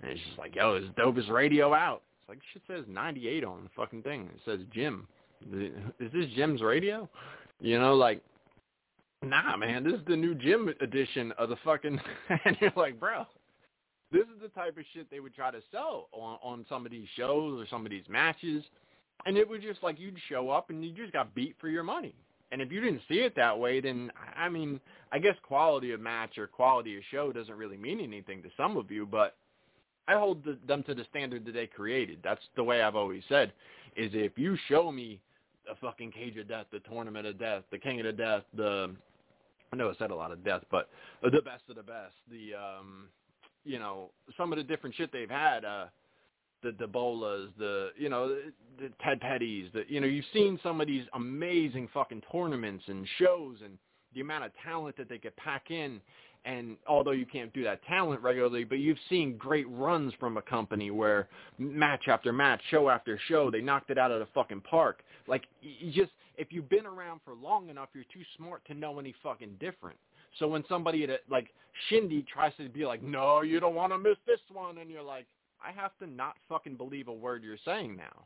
And it's just like, yo, it's dopest radio out. It's like shit says 98 on the fucking thing. It says Jim. Is this Jim's radio? You know, like, nah, man, this is the new Jim edition of the fucking. and you're like, bro, this is the type of shit they would try to sell on on some of these shows or some of these matches, and it was just like you'd show up and you just got beat for your money. And if you didn't see it that way, then I mean, I guess quality of match or quality of show doesn't really mean anything to some of you, but I hold the, them to the standard that they created. That's the way I've always said. Is if you show me the fucking Cage of Death, the Tournament of Death, the King of the Death, the I know I said a lot of death, but the best of the best, the um you know some of the different shit they've had, uh the Debolas, the you know the Ted Petties, the you know you've seen some of these amazing fucking tournaments and shows and the amount of talent that they could pack in and although you can't do that talent regularly, but you've seen great runs from a company where match after match, show after show, they knocked it out of the fucking park. Like you just if you've been around for long enough, you're too smart to know any fucking different. So when somebody like Shindy tries to be like, "No, you don't want to miss this one," and you're like, "I have to not fucking believe a word you're saying now."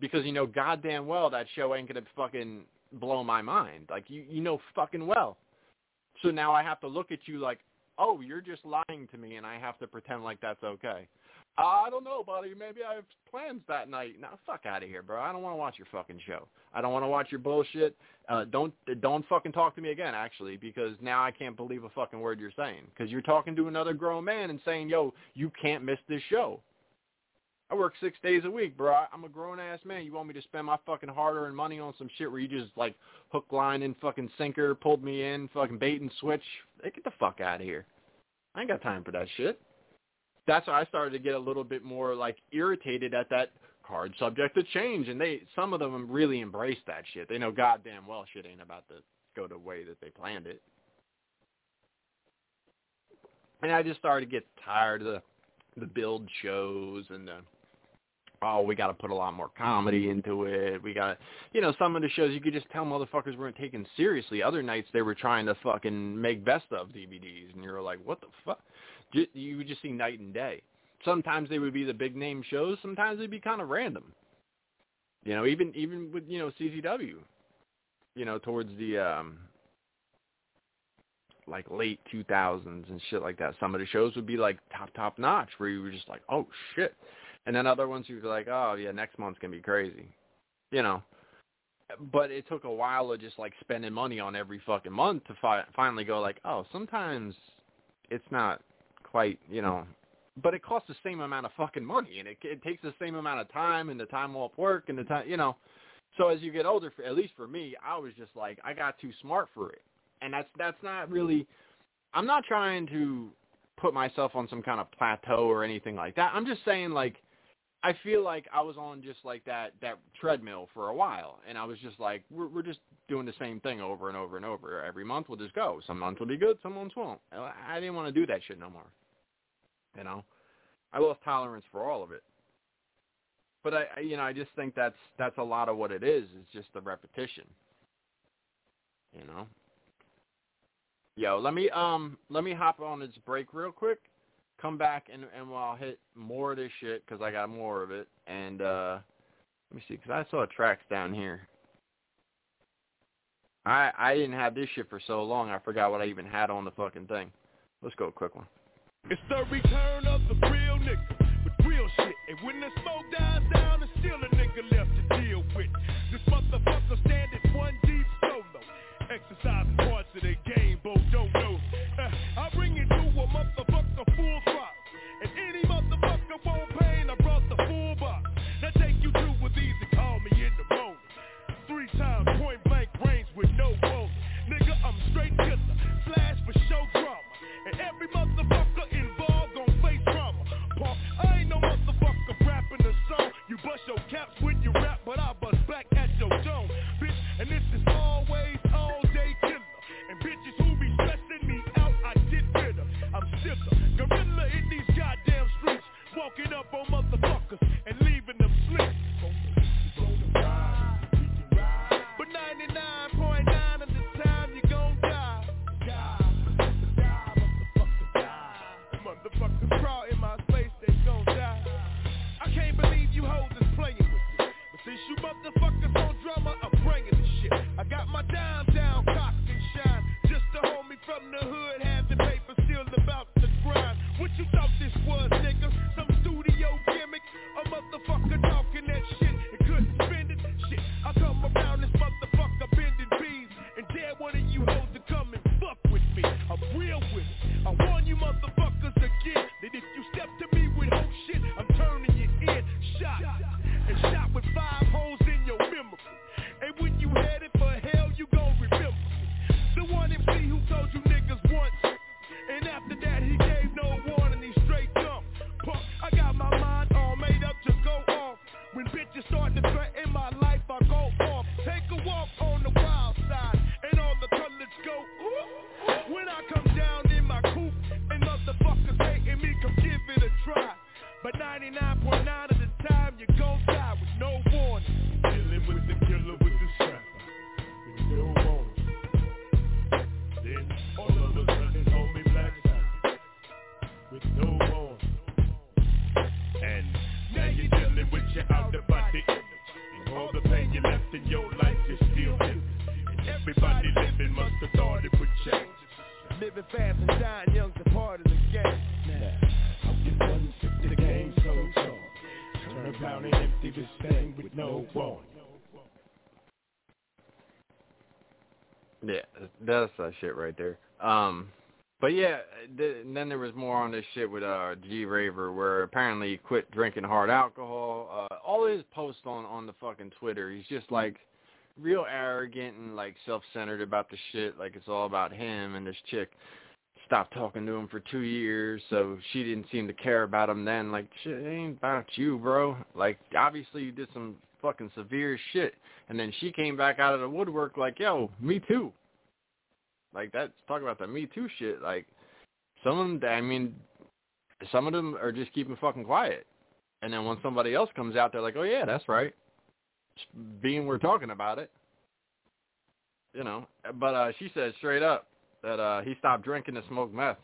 Because you know goddamn well that show ain't to fucking blow my mind. Like you you know fucking well so now I have to look at you like, oh, you're just lying to me, and I have to pretend like that's okay. I don't know, buddy. Maybe I have plans that night. Now, fuck out of here, bro. I don't want to watch your fucking show. I don't want to watch your bullshit. Uh, don't don't fucking talk to me again, actually, because now I can't believe a fucking word you're saying. Because you're talking to another grown man and saying, yo, you can't miss this show. I work six days a week, bro. I'm a grown ass man. You want me to spend my fucking hard earned money on some shit where you just like hook, line, and fucking sinker pulled me in, fucking bait and switch? Hey, get the fuck out of here. I ain't got time for that shit. That's why I started to get a little bit more like irritated at that card subject to change, and they some of them really embrace that shit. They know goddamn well shit ain't about to go the way that they planned it. And I just started to get tired of the the build shows and the oh, we got to put a lot more comedy into it. We got, you know, some of the shows you could just tell motherfuckers weren't taken seriously. Other nights they were trying to fucking make best of DVDs, and you're like, what the fuck? You would just see night and day. Sometimes they would be the big name shows. Sometimes they'd be kind of random. You know, even even with you know CZW, you know, towards the um like late 2000s and shit like that. Some of the shows would be like top top notch, where you were just like, oh shit and then other ones you'd be like, oh yeah, next month's gonna be crazy, you know. But it took a while of just like spending money on every fucking month to fi- finally go like, oh, sometimes it's not quite, you know, but it costs the same amount of fucking money, and it it takes the same amount of time and the time off work and the time, you know. So as you get older, for, at least for me, I was just like, I got too smart for it, and that's that's not really. I'm not trying to put myself on some kind of plateau or anything like that. I'm just saying like I feel like I was on just like that that treadmill for a while, and I was just like, we're we're just doing the same thing over and over and over. Every month we'll just go. Some months will be good, some months won't. I didn't want to do that shit no more. You know, I lost tolerance for all of it. But I, you know, I just think that's that's a lot of what it is. It's just the repetition. You know. Yo, let me um let me hop on this break real quick come back and and I'll hit more of this shit because I got more of it. And uh let me see, because I saw tracks down here. I I didn't have this shit for so long. I forgot what I even had on the fucking thing. Let's go, a quick one. It's the return of the real nigga with real shit. And when the smoke dies down, there's still a nigga left to deal with. This motherfucker standing one deep solo, exercising parts of the game, both don't know. your caps when you rap, but I bust back at your dome, bitch. And this is always all day killer. And bitches who be stressing me out, I get rid of. I'm sicker, gorilla in these goddamn streets, walking up on mother Got my dime down, cock and shine. Just a homie from the hood, having paper, still about to grind. What you thought this was, nigga? That's that shit right there. Um, but yeah, th- then there was more on this shit with uh G Raver, where apparently he quit drinking hard alcohol. Uh, all his posts on on the fucking Twitter, he's just like real arrogant and like self-centered about the shit. Like it's all about him and this chick stopped talking to him for two years, so she didn't seem to care about him then. Like shit, it ain't about you, bro. Like obviously you did some fucking severe shit, and then she came back out of the woodwork like, yo, me too. Like that's talk about the Me Too shit. Like some of them, I mean, some of them are just keeping fucking quiet, and then when somebody else comes out, they're like, oh yeah, that's right. Being we're talking about it, you know. But uh she said straight up that uh he stopped drinking and smoked meth.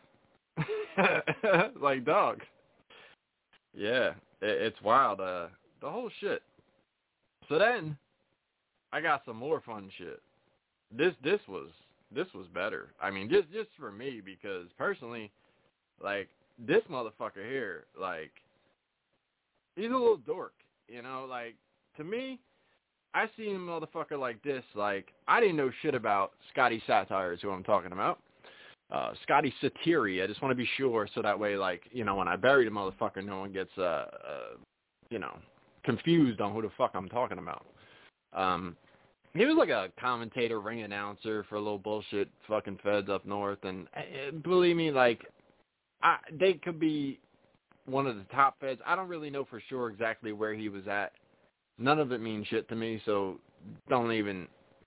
like dog. Yeah, it, it's wild. Uh, the whole shit. So then, I got some more fun shit. This this was this was better. I mean, just just for me because personally, like this motherfucker here, like he's a little dork, you know. Like to me, I seen a motherfucker like this. Like I didn't know shit about Scotty Satire is who I'm talking about. Uh, Scotty Sariti. I just want to be sure so that way, like you know, when I bury the motherfucker, no one gets uh, uh you know confused on who the fuck I'm talking about. Um, he was like a commentator, ring announcer for a little bullshit fucking feds up north, and uh, believe me, like, I, they could be one of the top feds. I don't really know for sure exactly where he was at. None of it means shit to me, so don't even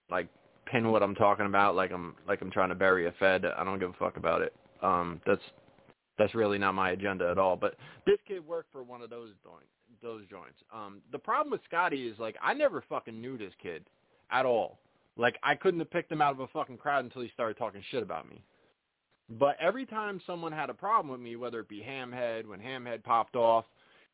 like pin what I'm talking about like I'm like I'm trying to bury a fed. I don't give a fuck about it. Um, that's that's really not my agenda at all. But this kid worked for one of those joints. Those joints. Um, the problem with Scotty is like I never fucking knew this kid at all. Like I couldn't have picked him out of a fucking crowd until he started talking shit about me. But every time someone had a problem with me, whether it be Hamhead, when Hamhead popped off,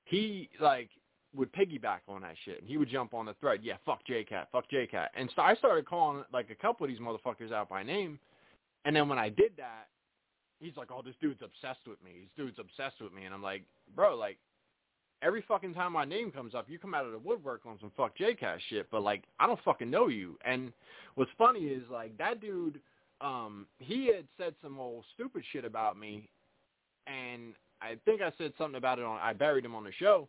he like would piggyback on that shit and he would jump on the thread. Yeah, fuck J-Cat, fuck J-Cat. And so I started calling like a couple of these motherfuckers out by name. And then when I did that, he's like, "Oh, this dude's obsessed with me. This dude's obsessed with me." And I'm like, "Bro, like every fucking time my name comes up, you come out of the woodwork on some fuck JCast shit, but like I don't fucking know you. And what's funny is like that dude, um, he had said some old stupid shit about me, and I think I said something about it on. I buried him on the show.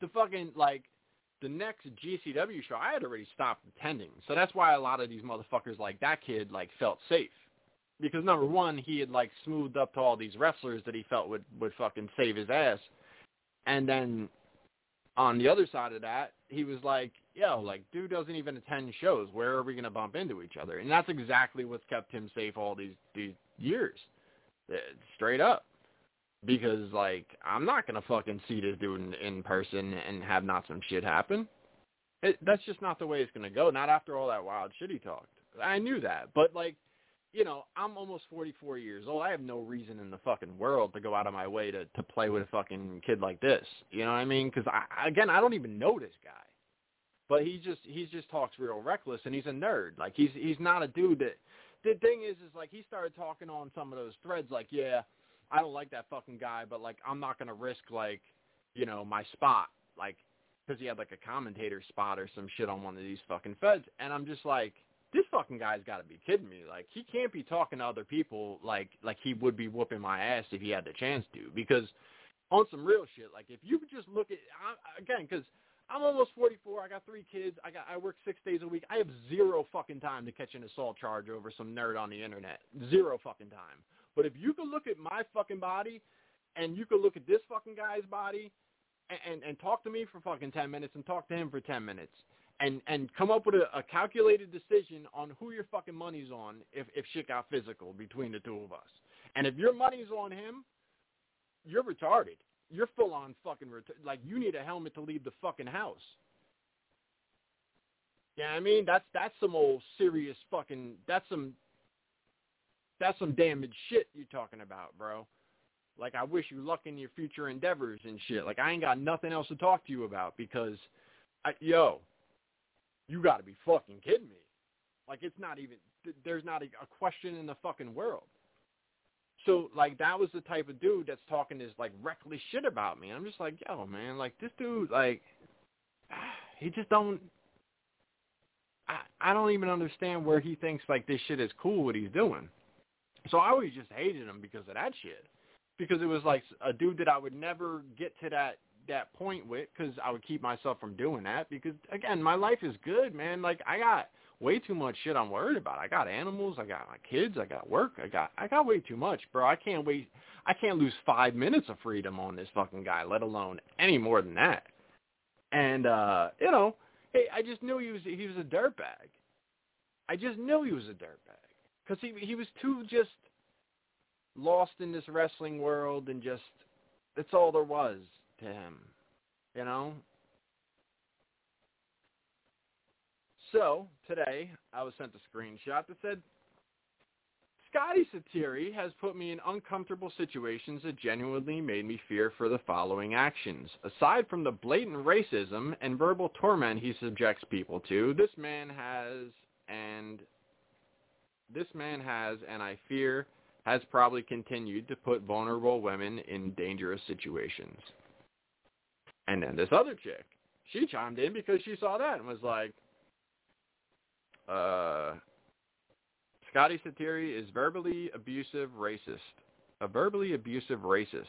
The fucking like the next GCW show, I had already stopped attending, so that's why a lot of these motherfuckers like that kid like felt safe. Because number one, he had like smoothed up to all these wrestlers that he felt would would fucking save his ass and then on the other side of that, he was like, yo, like, dude doesn't even attend shows. Where are we going to bump into each other? And that's exactly what's kept him safe all these, these years. Uh, straight up. Because, like, I'm not going to fucking see this dude in, in person and have not some shit happen. It, that's just not the way it's going to go. Not after all that wild shit he talked. I knew that. But, like, you know, I'm almost 44 years old. I have no reason in the fucking world to go out of my way to to play with a fucking kid like this. You know what I mean? Because I, again, I don't even know this guy, but he just he just talks real reckless, and he's a nerd. Like he's he's not a dude that. The thing is, is like he started talking on some of those threads, like, yeah, I don't like that fucking guy, but like I'm not gonna risk like, you know, my spot, like, because he had like a commentator spot or some shit on one of these fucking feds, and I'm just like this fucking guy's got to be kidding me. Like he can't be talking to other people like like he would be whooping my ass if he had the chance to. Because on some real shit, like if you just look at I, again, because I'm almost 44. I got three kids. I got I work six days a week. I have zero fucking time to catch an assault charge over some nerd on the internet. Zero fucking time. But if you could look at my fucking body, and you could look at this fucking guy's body, and and talk to me for fucking ten minutes and talk to him for ten minutes and and come up with a, a calculated decision on who your fucking money's on if if shit got physical between the two of us. And if your money's on him, you're retarded. You're full on fucking ret- like you need a helmet to leave the fucking house. Yeah, I mean that's that's some old serious fucking that's some that's some damaged shit you're talking about, bro. Like I wish you luck in your future endeavors and shit. Like I ain't got nothing else to talk to you about because, I, yo, you got to be fucking kidding me. Like it's not even there's not a, a question in the fucking world. So like that was the type of dude that's talking this like reckless shit about me. I'm just like, yo, man, like this dude, like he just don't. I I don't even understand where he thinks like this shit is cool what he's doing. So I always just hated him because of that shit. Because it was like a dude that I would never get to that that point with because I would keep myself from doing that because again my life is good man. Like I got way too much shit I'm worried about. I got animals I got my kids I got work I got I got way too much bro. I can't wait I can't lose five minutes of freedom on this fucking guy let alone any more than that. And uh you know hey I just knew he was he was a dirtbag. I just knew he was a dirtbag because he he was too just lost in this wrestling world and just that's all there was to him, you know? So, today, I was sent a screenshot that said, Scotty Sariti has put me in uncomfortable situations that genuinely made me fear for the following actions. Aside from the blatant racism and verbal torment he subjects people to, this man has, and this man has, and I fear, has probably continued to put vulnerable women in dangerous situations. And then this other chick, she chimed in because she saw that and was like, uh, Scotty Sariti is verbally abusive racist. A verbally abusive racist.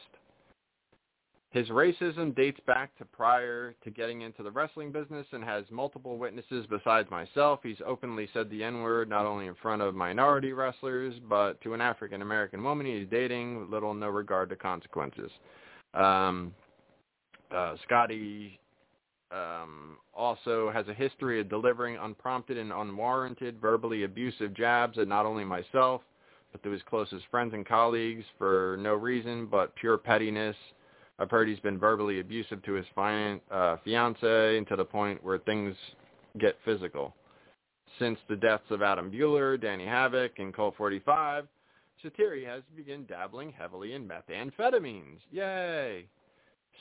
His racism dates back to prior to getting into the wrestling business and has multiple witnesses besides myself. He's openly said the N-word not only in front of minority wrestlers, but to an African-American woman he's dating with little no regard to consequences. Um, uh, Scotty um, also has a history of delivering unprompted and unwarranted verbally abusive jabs at not only myself, but to his closest friends and colleagues for no reason but pure pettiness. I've heard he's been verbally abusive to his fian- uh, fiance and to the point where things get physical. Since the deaths of Adam Bueller, Danny Havoc, and Colt 45, Sariti has begun dabbling heavily in methamphetamines. Yay!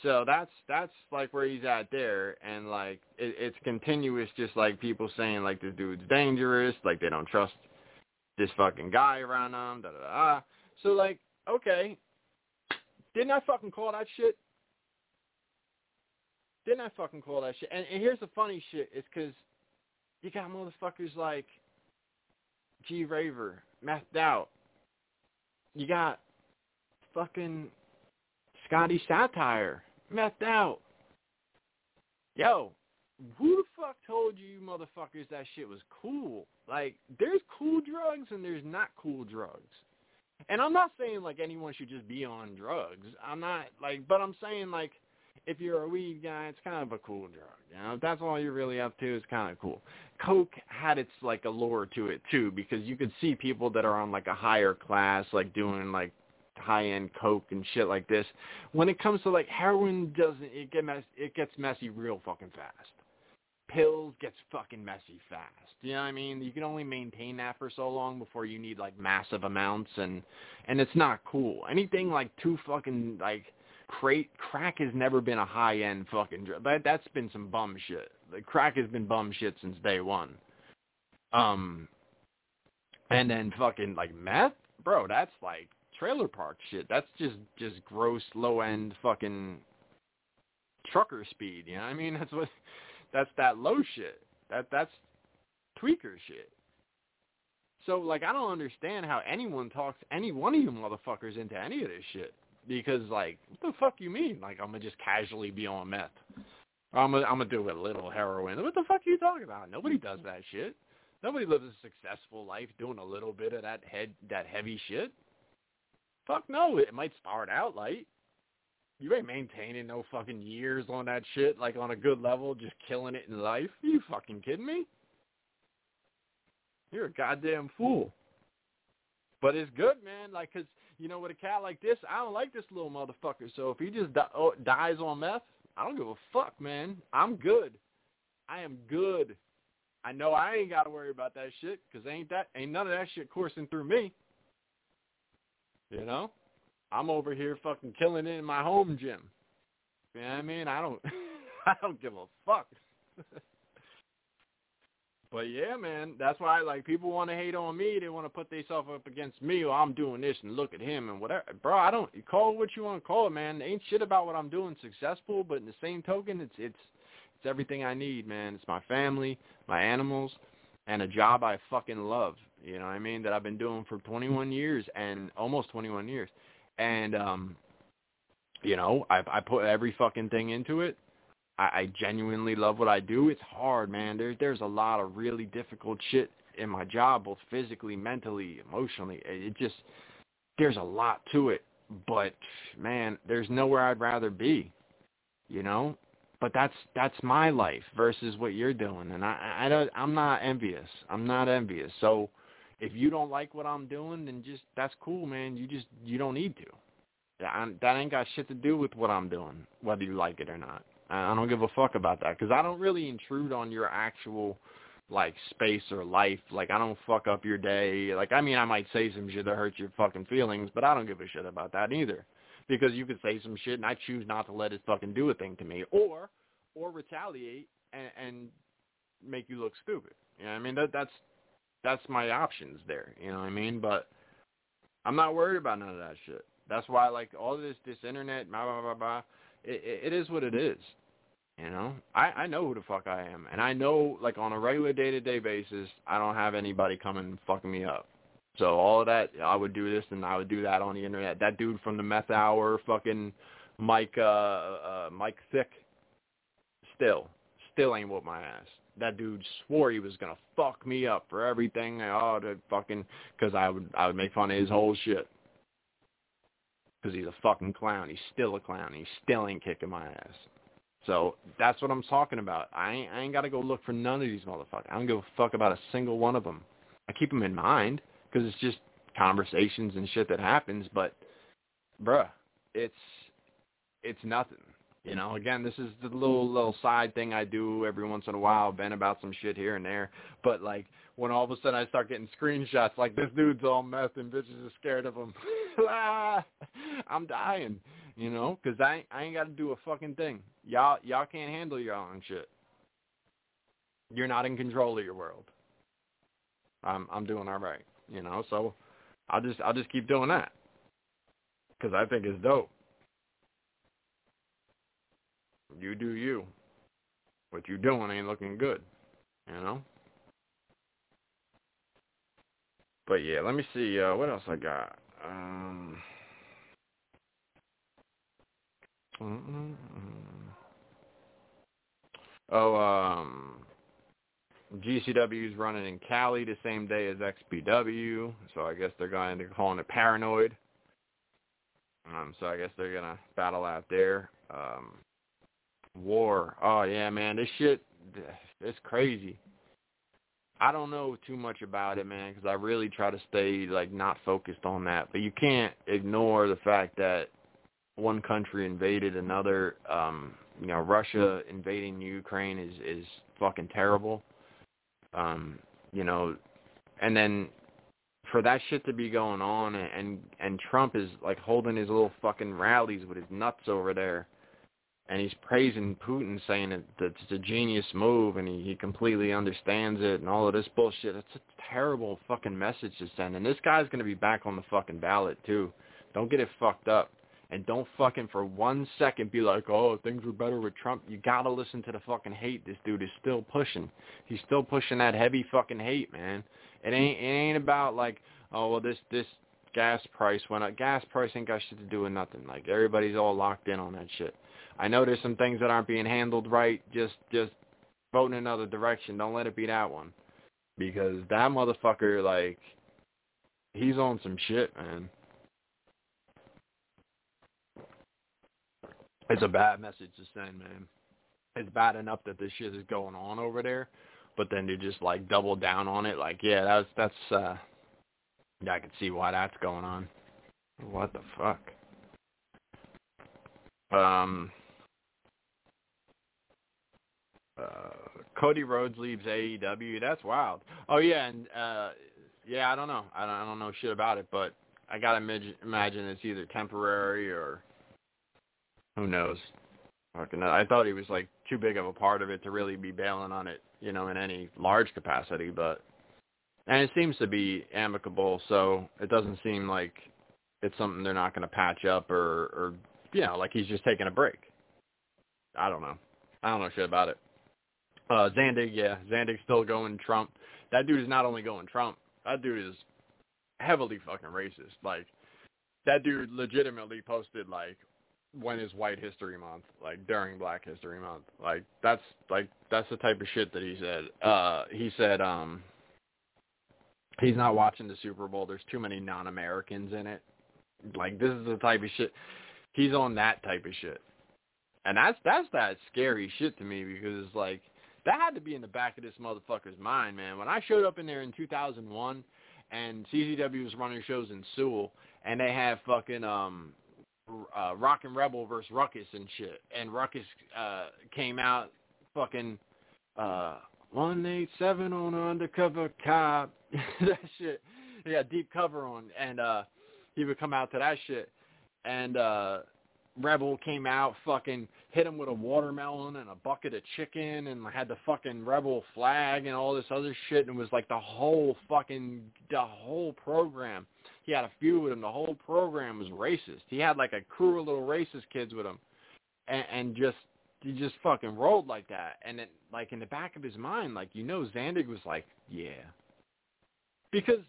So that's that's like where he's at there, and like it, it's continuous, just like people saying like this dude's dangerous, like they don't trust this fucking guy around them, da da da. So like, okay, didn't I fucking call that shit? Didn't I fucking call that shit? And, and here's the funny shit, is because you got motherfuckers like G Raver, methed out. You got fucking Scotty Satire, methed out. Yo, who the fuck told you motherfuckers that shit was cool? Like, there's cool drugs and there's not cool drugs. And I'm not saying like anyone should just be on drugs. I'm not like, but I'm saying like, if you're a weed guy, it's kind of a cool drug. You know, if that's all you're really up to, it's kind of cool. Coke had its like allure to it too, because you could see people that are on like a higher class, like doing like high-end coke and shit like this. When it comes to like heroin, doesn't it get mess? It gets messy real fucking fast. Pills gets fucking messy fast. You know what I mean? You can only maintain that for so long before you need like massive amounts, and and it's not cool. Anything like too fucking like crate crack has never been a high-end fucking drug. That that's been some bum shit. The crack has been bum shit since day one. Um, and then fucking like meth, bro. That's like trailer park shit. That's just just gross low end fucking trucker speed. You know what I mean? That's what that's that low shit. That that's tweaker shit. So like I don't understand how anyone talks any one of you motherfuckers into any of this shit. Because like what the fuck you mean? Like I'm gonna just casually be on meth. I'm gonna I'm gonna do a little heroin. What the fuck are you talking about? Nobody does that shit. Nobody lives a successful life doing a little bit of that head that heavy shit. Fuck no, it might start out light. You ain't maintaining no fucking years on that shit, like on a good level, just killing it in life. you fucking kidding me? You're a goddamn fool. But it's good, man. Like, cause you know, with a cat like this, I don't like this little motherfucker. So if he just di- oh, dies on meth, I don't give a fuck, man. I'm good. I am good. I know I ain't got to worry about that shit because ain't that ain't none of that shit coursing through me. You know, I'm over here fucking killing it in my home gym. You know what I mean? I don't, I don't give a fuck. But yeah, man, that's why like people want to hate on me. They want to put themselves up against me. Or I'm doing this and look at him and whatever. Bro, I don't call it what you want to call it, man. ain't shit about what I'm doing successful, but in the same token, it's it's it's everything I need, man. It's my family, my animals, and a job I fucking love. You know what I mean? That I've been doing for 21 years and almost 21 years, and um, you know, I I put every fucking thing into it I, I genuinely love what I do. It's hard, man. There, there's a lot of really difficult shit in my job, both physically, mentally, emotionally. It just, there's a lot to it. But man, there's nowhere I'd rather be, you know. But that's that's my life versus what you're doing, and I I don't I'm not envious. I'm not envious. So if you don't like what I'm doing, then just that's cool, man. You just you don't need to. I, that ain't got shit to do with what I'm doing, whether you like it or not. I I don't give a fuck about that because I don't really intrude on your actual like space or life. Like I don't fuck up your day. Like I mean, I might say some shit that hurts your fucking feelings, but I don't give a shit about that either. Because you could say some shit and I choose not to let it fucking do a thing to me, or or retaliate and, and make you look stupid. You know what I mean? That that's that's my options there. You know what I mean? But I'm not worried about none of that shit. That's why like all this this internet blah blah blah blah. It, it is what it is. You know, I I know who the fuck I am, and I know like on a regular day to day basis, I don't have anybody coming fucking me up. So all of that, I would do this and I would do that on the internet. That dude from the Meth Hour, fucking Mike, uh, uh, Mike Thick, still, still ain't whoop my ass. That dude swore he was gonna fuck me up for everything. Oh, to fucking, cause I would, I would make fun of his whole shit. Cause he's a fucking clown. He's still a clown. He still ain't kicking my ass. So that's what I'm talking about. I ain't, I ain't got to go look for none of these motherfuckers. I don't give a fuck about a single one of them. I keep them in mind because it's just conversations and shit that happens. But, bruh, it's it's nothing. You know, again, this is the little little side thing I do every once in a while, vent about some shit here and there. But like when all of a sudden I start getting screenshots like this dude's all messed and bitches are scared of him, ah, I'm dying. You know, because I I ain't got to do a fucking thing. Y'all y'all can't handle your own shit. You're not in control of your world. I'm I'm doing all right. You know, so I'll just I'll just keep doing that because I think it's dope. You do you. What you doing ain't looking good. You know. But yeah, let me see. Uh, what else I got? Um, Oh, um, is running in Cali the same day as XPW, so I guess they're going to calling it Paranoid. Um, so I guess they're gonna battle out there. Um, war. Oh yeah, man, this shit, it's crazy. I don't know too much about it, man, because I really try to stay like not focused on that. But you can't ignore the fact that one country invaded another. Um, you know, Russia invading Ukraine is is fucking terrible. Um, you know, and then for that shit to be going on and, and and Trump is like holding his little fucking rallies with his nuts over there and he's praising Putin saying that, it's a genius move and he, he completely understands it and all of this bullshit. It's a terrible fucking message to send. And this guy's gonna be back on the fucking ballot too. Don't get it fucked up and don't fucking for one second be like, oh, things were better with Trump. You gotta listen to the fucking hate this dude is still pushing. He's still pushing that heavy fucking hate, man. It ain't it ain't about like, oh well this this gas price went up. Gas price ain't got shit to do with nothing. Like everybody's all locked in on that shit. I know there's some things that aren't being handled right. Just just vote in another direction. Don't let it be that one. Because that motherfucker like he's on some shit, man. It's a bad message to send, man. It's bad enough that this shit is going on over there, but then to just like double down on it, like yeah, that's that's uh, yeah, I can see why that's going on. What the fuck? Um, uh, Cody Rhodes leaves AEW. That's wild. Oh yeah, and uh, yeah, I don't know. I don't, I don't know shit about it, but I gotta imagine, imagine it's either temporary or who knows. Fucking, I thought he was like too big of a part of it to really be bailing on it, you know, in any large capacity. But and it seems to be amicable, so it doesn't seem like it's something they're not going to patch up or, or you know, like he's just taking a break. I don't know. I don't know shit about it. Uh, Zandig, yeah, Zandig's still going Trump. That dude is not only going Trump. That dude is heavily fucking racist. Like that dude legitimately posted like when is White History Month, like during Black History Month. Like that's like that's the type of shit that he said. Uh he said um he's not watching the Super Bowl. There's too many non-Americans in it. Like this is the type of shit he's on that type of shit. And that's that's that scary shit to me because it's like that had to be in the back of this motherfucker's mind, man. When I showed up in there in 2001 and CZW was running shows in Sewell and they had fucking um uh Rockin' Rebel versus Ruckus and shit and Ruckus uh came out fucking uh 187 on undercover cop that shit had deep cover on and uh he would come out to that shit and uh Rebel came out, fucking hit him with a watermelon and a bucket of chicken, and had the fucking Rebel flag and all this other shit, and it was like the whole fucking the whole program. He had a few with him. The whole program was racist. He had like a crew of little racist kids with him, and, and just he just fucking rolled like that. And it, like in the back of his mind, like you know, Zandig was like, yeah, because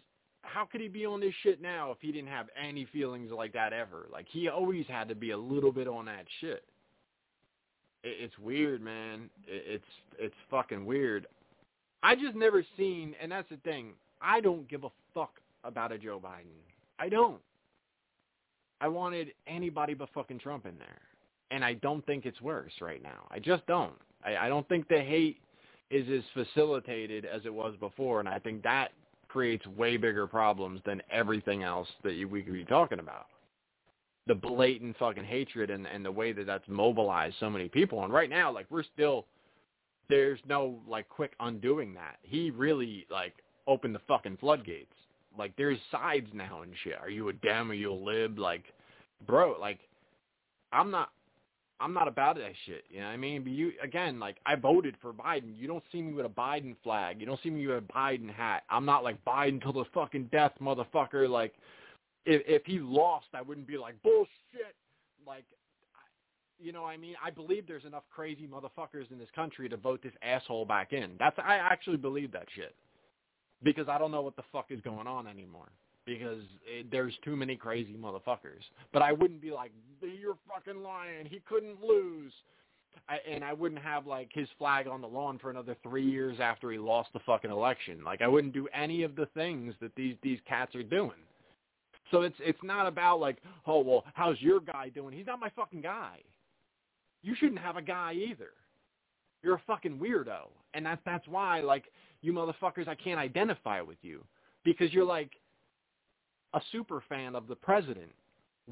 how could he be on this shit now if he didn't have any feelings like that ever? Like he always had to be a little bit on that shit. It, it's weird, man. It, it's it's fucking weird. I just never seen, and that's the thing. I don't give a fuck about a Joe Biden. I don't. I wanted anybody but fucking Trump in there, and I don't think it's worse right now. I just don't. I, I don't think the hate is as facilitated as it was before, and I think that creates way bigger problems than everything else that you, we could be talking about. The blatant fucking hatred and, and the way that that's mobilized so many people. And right now, like, we're still, there's no, like, quick undoing that. He really, like, opened the fucking floodgates. Like, there's sides now and shit. Are you a Dem? Are you a Lib? Like, bro, like, I'm not, I'm not about that shit. You know what I mean? But you again, like I voted for Biden. You don't see me with a Biden flag. You don't see me with a Biden hat. I'm not like Biden till the fucking death, motherfucker. Like if if he lost, I wouldn't be like bullshit. Like you know what I mean? I believe there's enough crazy motherfuckers in this country to vote this asshole back in. That's I actually believe that shit. Because I don't know what the fuck is going on anymore because it, there's too many crazy motherfuckers. But I wouldn't be like, you're fucking lying. He couldn't lose. I, and I wouldn't have like his flag on the lawn for another three years after he lost the fucking election. Like I wouldn't do any of the things that these these cats are doing. So it's it's not about like, oh well, how's your guy doing? He's not my fucking guy. You shouldn't have a guy either. You're a fucking weirdo, and that's that's why like you motherfuckers, I can't identify with you because you're like a super fan of the president.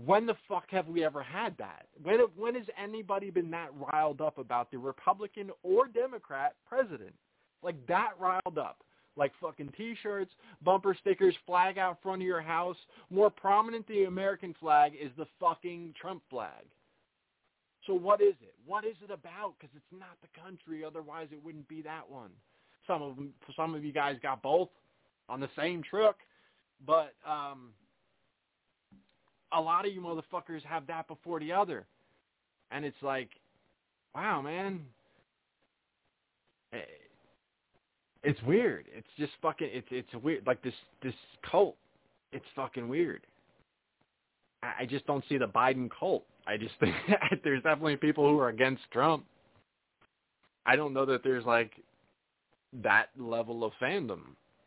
When the fuck have we ever had that? When when has anybody been that riled up about the Republican or Democrat president? Like that riled up. Like fucking t-shirts, bumper stickers, flag out front of your house. More prominent than the American flag is the fucking Trump flag. So what is it? What is it about? Because it's not the country. Otherwise, it wouldn't be that one. Some of them, some of you guys got both on the same truck. But um, a lot of you motherfuckers have that before the other. And it's like, wow, man. Eh, it's weird. It's just fucking it's it's weird like this this cult. It's fucking weird. I, I just don't see the Biden cult. I just think there's definitely people who are against Trump. I don't know that there's like that level of fandom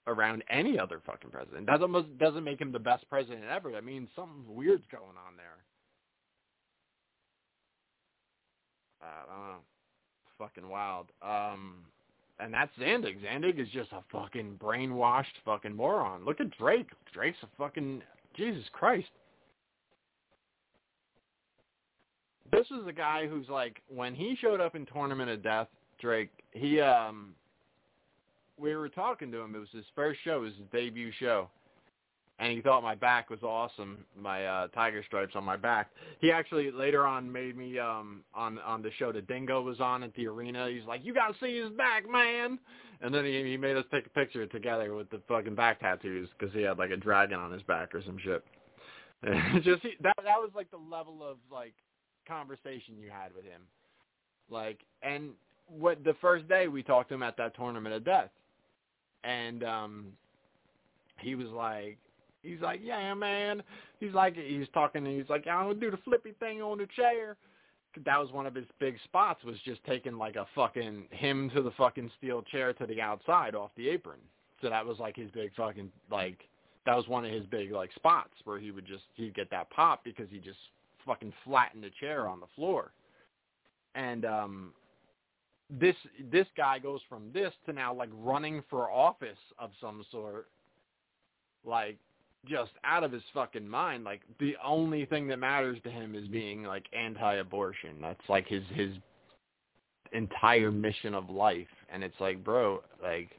around any other fucking president. That almost doesn't make him the best president ever. I mean, something weird's going on there. I don't know. Fucking wild. Um, and that's Zandig. Zandig is just a fucking brainwashed fucking moron. Look at Drake. Drake's a fucking Jesus Christ. This is a guy who's like when he showed up in Tournament of Death, Drake, he um we were talking to him. It was his first show, his debut show. And he thought my back was awesome, my uh tiger stripes on my back. He actually later on made me um on on the show the Dingo was on at the arena. He's like, "You got to see his back, man." And then he he made us take a picture together with the fucking back tattoos cuz he had like a dragon on his back or some shit. Just he, that that was like the level of like conversation you had with him. Like and what the first day we talked to him at that tournament of death. And um he was like he's like, Yeah man he's like he's talking and he's like, I'm gonna do the flippy thing on the chair. That was one of his big spots was just taking like a fucking him to the fucking steel chair to the outside off the apron. So that was like his big fucking like that was one of his big like spots where he would just he'd get that pop because he just fucking flattened the chair on the floor. And um this this guy goes from this to now like running for office of some sort like just out of his fucking mind. Like the only thing that matters to him is being like anti-abortion. That's like his his entire mission of life. And it's like bro like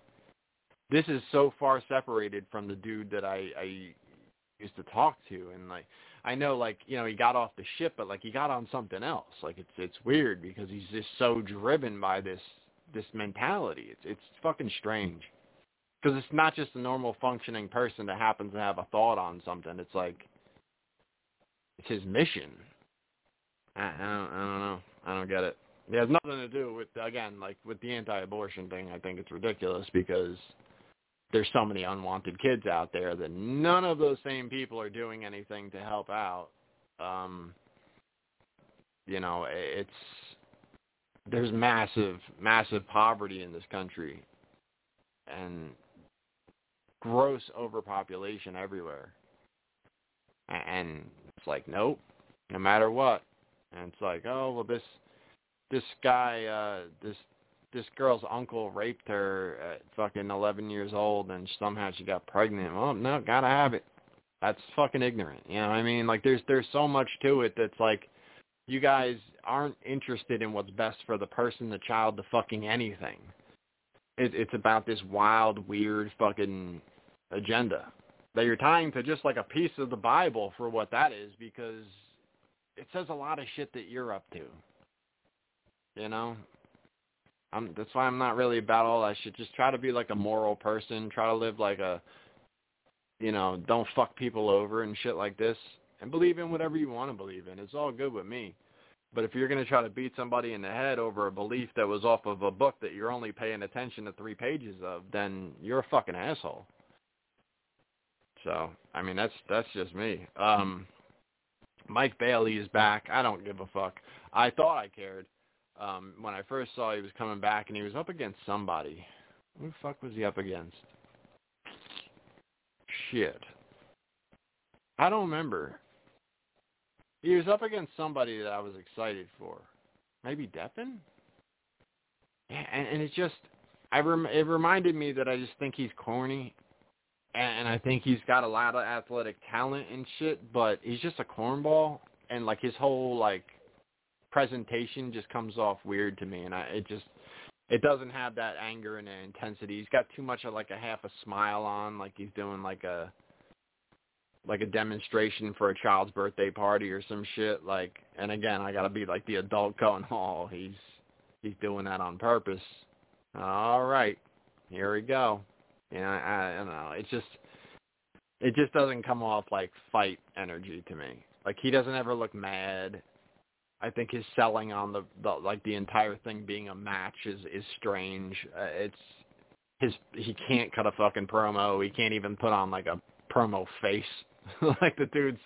this is so far separated from the dude that I I used to talk to. And like I know like you know he got off the ship, but like he got on something else. Like it's it's weird because he's just so driven by this this mentality. It's it's fucking strange because it's not just a normal functioning person that happens to have a thought on something. It's like it's his mission. I, I don't I don't know. I don't get it. It has nothing to do with again like with the anti-abortion thing. I think it's ridiculous because there's so many unwanted kids out there that none of those same people are doing anything to help out. Um, you know, it's there's massive, massive poverty in this country, and gross overpopulation everywhere. And it's like, nope, no matter what. And it's like, oh well, this this guy, uh, this this girl's uncle raped her at fucking 11 years old and somehow she got pregnant. Well, no, gotta have it. That's fucking ignorant. You know what I mean? Like there's there's so much to it that's like you guys aren't interested in what's best for the person, the child, the fucking anything. It, it's about this wild, weird fucking agenda that you're tying to just like a piece of the Bible for what that is because it says a lot of shit that you're up to. You know, I'm that's why I'm not really about all that shit. Just try to be like a moral person. Try to live like a you know, don't fuck people over and shit like this. And believe in whatever you want to believe in. It's all good with me. But if you're going to try to beat somebody in the head over a belief that was off of a book that you're only paying attention to three pages of, then you're a fucking asshole. So, I mean, that's that's just me. Um Mike Bailey is back. I don't give a fuck. I thought I cared um, when I first saw he was coming back and he was up against somebody. Who the fuck was he up against? Shit. I don't remember. He was up against somebody that I was excited for. Maybe Deppen? Yeah, and, and it just, I rem- it reminded me that I just think he's corny, and, and I think he's got a lot of athletic talent and shit, but he's just a cornball, and like his whole like presentation just comes off weird to me, and I it just it doesn't have that anger and intensity. He's got too much of like a half a smile on, like he's doing like a like a demonstration for a child's birthday party or some shit. Like, and again, I gotta be like the adult going, oh, he's he's doing that on purpose. All right, here we go. Yeah, I, I don't know. It just it just doesn't come off like fight energy to me. Like he doesn't ever look mad. I think his selling on the, the like the entire thing being a match is is strange. Uh, it's his he can't cut a fucking promo. He can't even put on like a promo face. like the dude's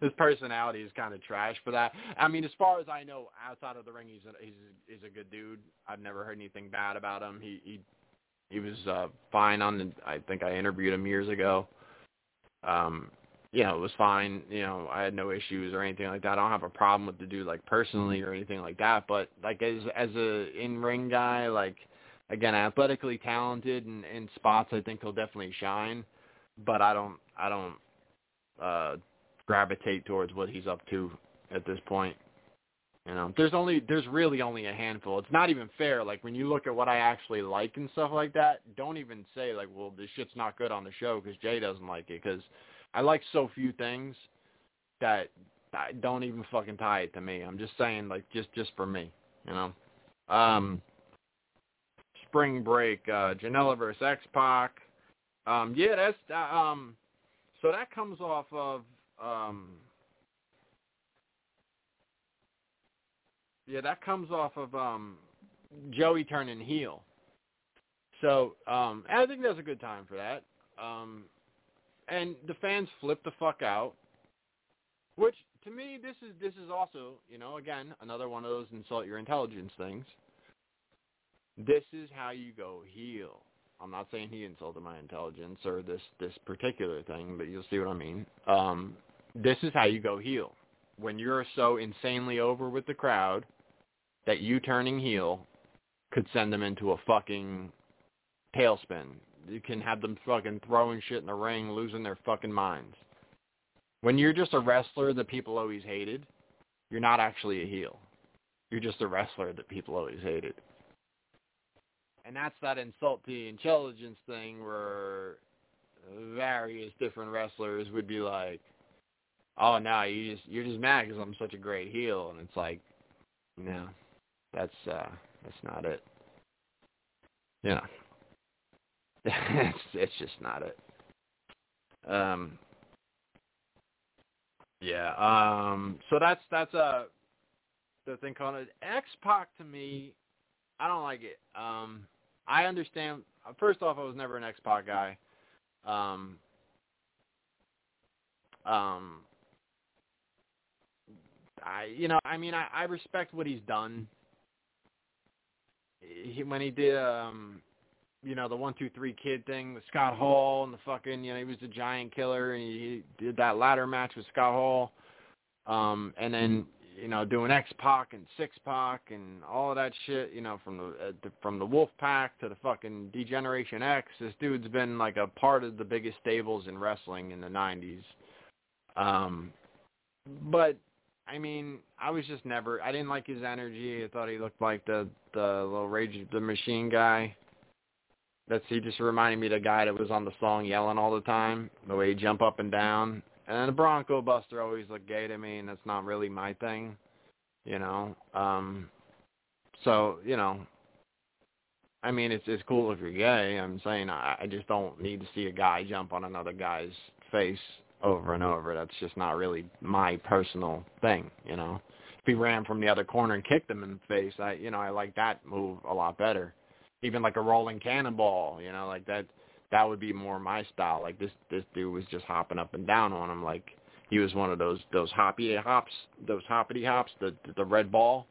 his personality is kind of trash for that. I mean, as far as I know, outside of the ring, he's a, he's he's a good dude. I've never heard anything bad about him. He he he was uh fine on the. I think I interviewed him years ago. Um, you know, it was fine. You know, I had no issues or anything like that. I don't have a problem with the dude like personally or anything like that. But like as as a in ring guy, like again, athletically talented and in spots, I think he'll definitely shine. But I don't I don't uh gravitate towards what he's up to at this point. You know, there's only there's really only a handful. It's not even fair. Like when you look at what I actually like and stuff like that, don't even say like, well, this shit's not good on the show because Jay doesn't like it. Because I like so few things that I don't even fucking tie it to me. I'm just saying like just just for me, you know. Um, Spring Break, uh, Janela versus X Pac. Um, yeah, that's uh, um, so that comes off of um Yeah, that comes off of um Joey turning heel. So, um I think that's a good time for that. Um and the fans flip the fuck out. Which to me this is this is also, you know, again, another one of those insult your intelligence things. This is how you go heel. I'm not saying he insulted my intelligence or this this particular thing, but you'll see what I mean. Um this is how you go heel. When you're so insanely over with the crowd that you turning heel could send them into a fucking tailspin. You can have them fucking throwing shit in the ring, losing their fucking minds. When you're just a wrestler that people always hated, you're not actually a heel. You're just a wrestler that people always hated. And that's that insult to intelligence thing where various different wrestlers would be like, "Oh no, you just you're just mad because I'm such a great heel," and it's like, no, that's uh that's not it. Know. it's it's just not it. Um yeah, um so that's that's uh the thing called it X Pac to me, I don't like it. Um I understand first off I was never an X Pac guy. Um um I you know, I mean I, I respect what he's done he when he did um you know the one two three kid thing with Scott Hall and the fucking you know he was the giant killer and he, did that ladder match with Scott Hall um and then you know doing X Pac and Syxx Pac and all of that shit you know from the, uh, from the Wolfpac to the fucking D-Generation X this dude's been like a part of the biggest stables in wrestling in the 90s um but I mean, I was just never. I didn't like his energy. I thought he looked like the the little Rage the Machine guy. That's he just reminded me of the guy that was on the song yelling all the time, the way he jump up and down. And the Bronco Buster always looked gay to me, and that's not really my thing, you know. Um So you know, I mean, it's it's cool if you're gay. I'm saying I, I just don't need to see a guy jump on another guy's face over and over. That's just not really my personal thing, you know. If he ran from the other corner and kicked him in the face, I you know, I like that move a lot better. Even like a rolling cannonball, you know, like that that would be more my style. Like this this dude was just hopping up and down on him like he was one of those those hoppy hops, those hoppity hops, the the red ball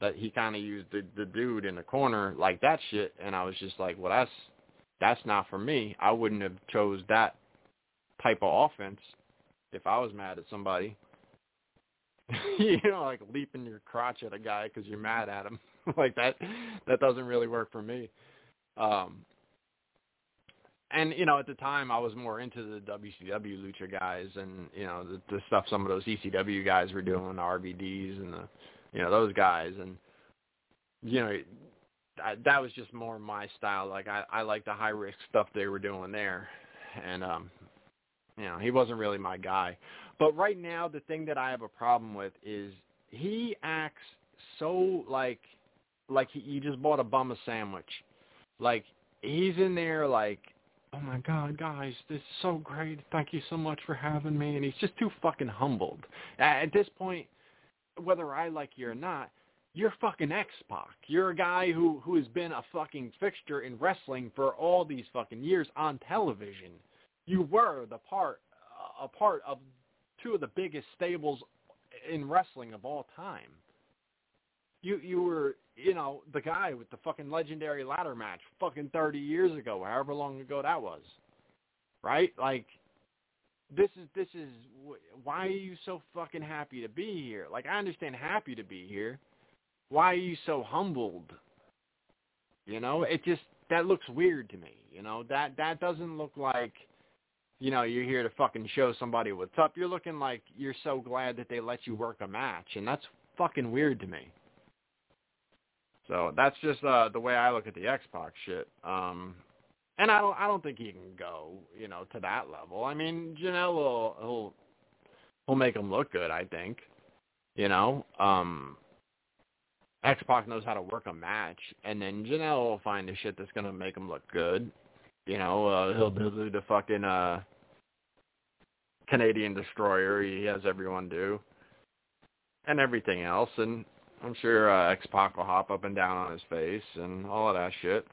that he kind of used the the dude in the corner like that shit and I was just like, well that's that's not for me. I wouldn't have chose that type of offense if I was mad at somebody. you know, like leaping your crotch at a guy because you're mad at him. like that, that doesn't really work for me. Um, and you know, at the time, I was more into the WCW lucha guys, and you know, the, the stuff some of those ECW guys were doing, the RVDs and the, you know, those guys, and you know, I, that was just more my style. Like I, I like the high risk stuff they were doing there, and um, you know, he wasn't really my guy. But right now, the thing that I have a problem with is he acts so like like he, he just bought a bum a sandwich. Like he's in there like, oh my god, guys, this is so great. Thank you so much for having me. And he's just too fucking humbled. At this point, whether I like you or not, you're fucking X-Pac. You're a guy who who has been a fucking fixture in wrestling for all these fucking years on television you were the part a part of two of the biggest stables in wrestling of all time. You you were you know the guy with the fucking legendary ladder match fucking 30 years ago, however long ago that was. Right? Like this is this is why are you so fucking happy to be here? Like I understand happy to be here. Why are you so humbled? You know, it just that looks weird to me. You know, that that doesn't look like you know, you're here to fucking show somebody what's up. You're looking like you're so glad that they let you work a match, and that's fucking weird to me. So that's just uh the way I look at the X Pac shit. Um and I don't I don't think he can go, you know, to that level. I mean, Janela will he'll he'll make him look good, I think. You know, um X Pac knows how to work a match, and then Janela will find the shit that's gonna make him look good. You know, uh, he'll do the fucking uh Canadian destroyer he has everyone do, and everything else, and I'm sure uh, X Pac will hop up and down on his face and all of that shit.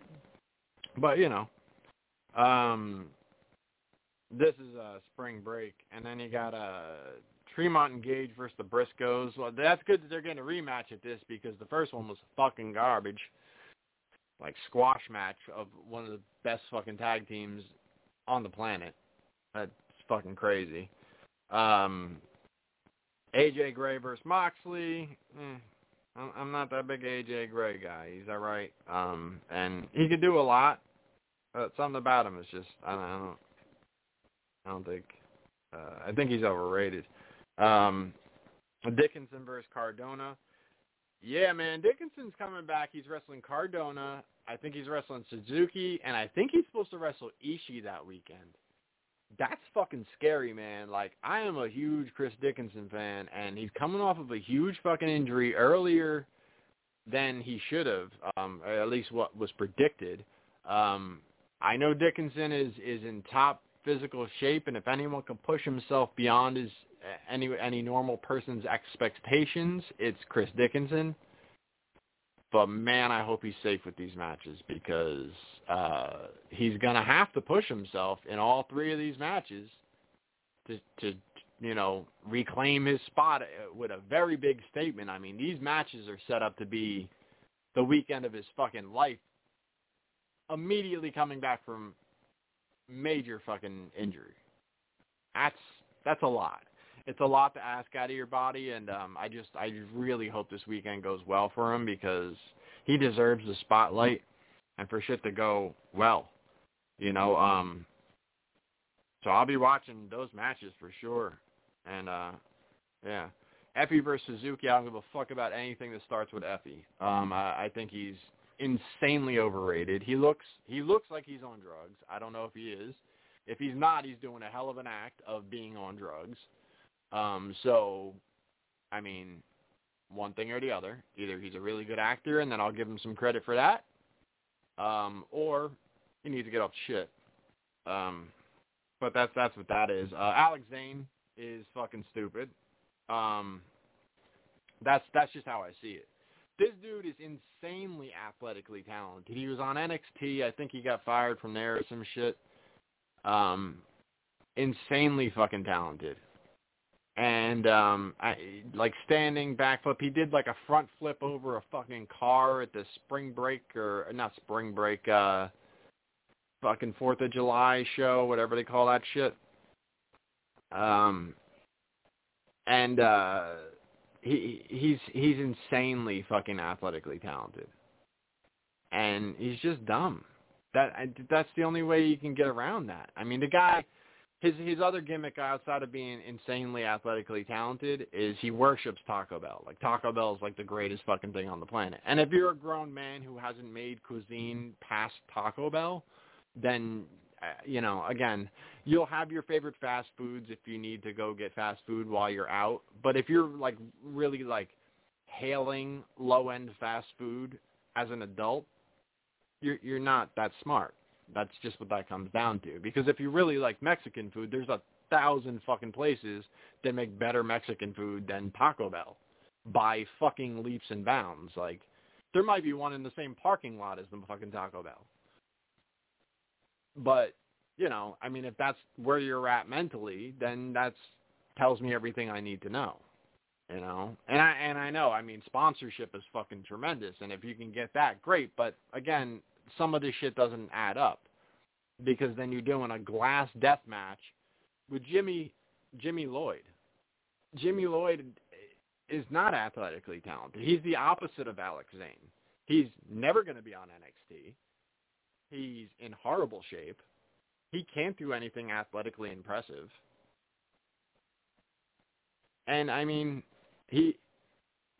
But you know, um, this is a spring break, and then you got uh, Tremont and Gage versus the Briscoes. Well, that's good that they're getting a rematch at this because the first one was fucking garbage, like squash match of one of the best fucking tag teams on the planet. That's fucking crazy. Um, AJ Gray versus Moxley. Eh, I'm not that big AJ Gray guy. He's all right, um, and he could do a lot. But something about him is just I don't I don't, I don't think uh, I think he's overrated. Um, Dickinson versus Cardona. Yeah, man, Dickinson's coming back. He's wrestling Cardona. I think he's wrestling Suzuki, and I think he's supposed to wrestle Ishii that weekend. That's fucking scary, man. Like, I am a huge Chris Dickinson fan, and he's coming off of a huge fucking injury earlier than he should have, um, at least what was predicted. Um, I know Dickinson is is in top physical shape, and if anyone can push himself beyond his any any normal person's expectations, it's Chris Dickinson. But man, I hope he's safe with these matches because uh, he's gonna have to push himself in all three of these matches to to you know reclaim his spot with a very big statement. I mean, these matches are set up to be the weekend of his fucking life immediately coming back from major fucking injury. That's that's a lot. It's a lot to ask out of your body, and um, I just I really hope this weekend goes well for him because he deserves the spotlight and for shit to go well. You know, um, so I'll be watching those matches for sure, and uh, yeah. Effy versus Suzuki, I don't give a fuck about anything that starts with Effy. Um, I, I think he's insanely overrated. He looks he looks like he's on drugs. I don't know if he is. If he's not, he's doing a hell of an act of being on drugs. Um, so, I mean, one thing or the other. Either he's a really good actor, and then I'll give him some credit for that, um, or he needs to get off shit. Um, but that's that's what that is. Uh, Alex Zayne is fucking stupid. Um, that's that's just how I see it. This dude is insanely athletically talented. He was on NXT. I think he got fired from there or some shit. Um, insanely fucking talented. And um, I, like standing backflip, he did like a front flip over a fucking car at the spring break or not spring break, uh, fucking Fourth of July show, whatever they call that shit. Um, and uh he he's he's insanely fucking athletically talented, and he's just dumb. That that's the only way you can get around that. I mean, the guy, his his other gimmick outside of being insanely athletically talented is he worships Taco Bell. Like Taco Bell is like the greatest fucking thing on the planet. And if you're a grown man who hasn't made cuisine past Taco Bell, then uh, you know, again, you'll have your favorite fast foods if you need to go get fast food while you're out. But if you're like really like hailing low end fast food as an adult, you're you're not that smart. That's just what that comes down to. Because if you really like Mexican food, there's a thousand fucking places that make better Mexican food than Taco Bell by fucking leaps and bounds. Like there might be one in the same parking lot as the fucking Taco Bell. But, you know, I mean, if that's where you're at mentally, then that's tells me everything I need to know. You know, and I and I know. I mean, sponsorship is fucking tremendous, and if you can get that, great. But again, some of this shit doesn't add up because then you're doing a glass death match with Jimmy Jimmy Lloyd. Jimmy Lloyd is not athletically talented. He's the opposite of Alex Zayne. He's never going to be on NXT. He's in horrible shape. He can't do anything athletically impressive. And I mean, he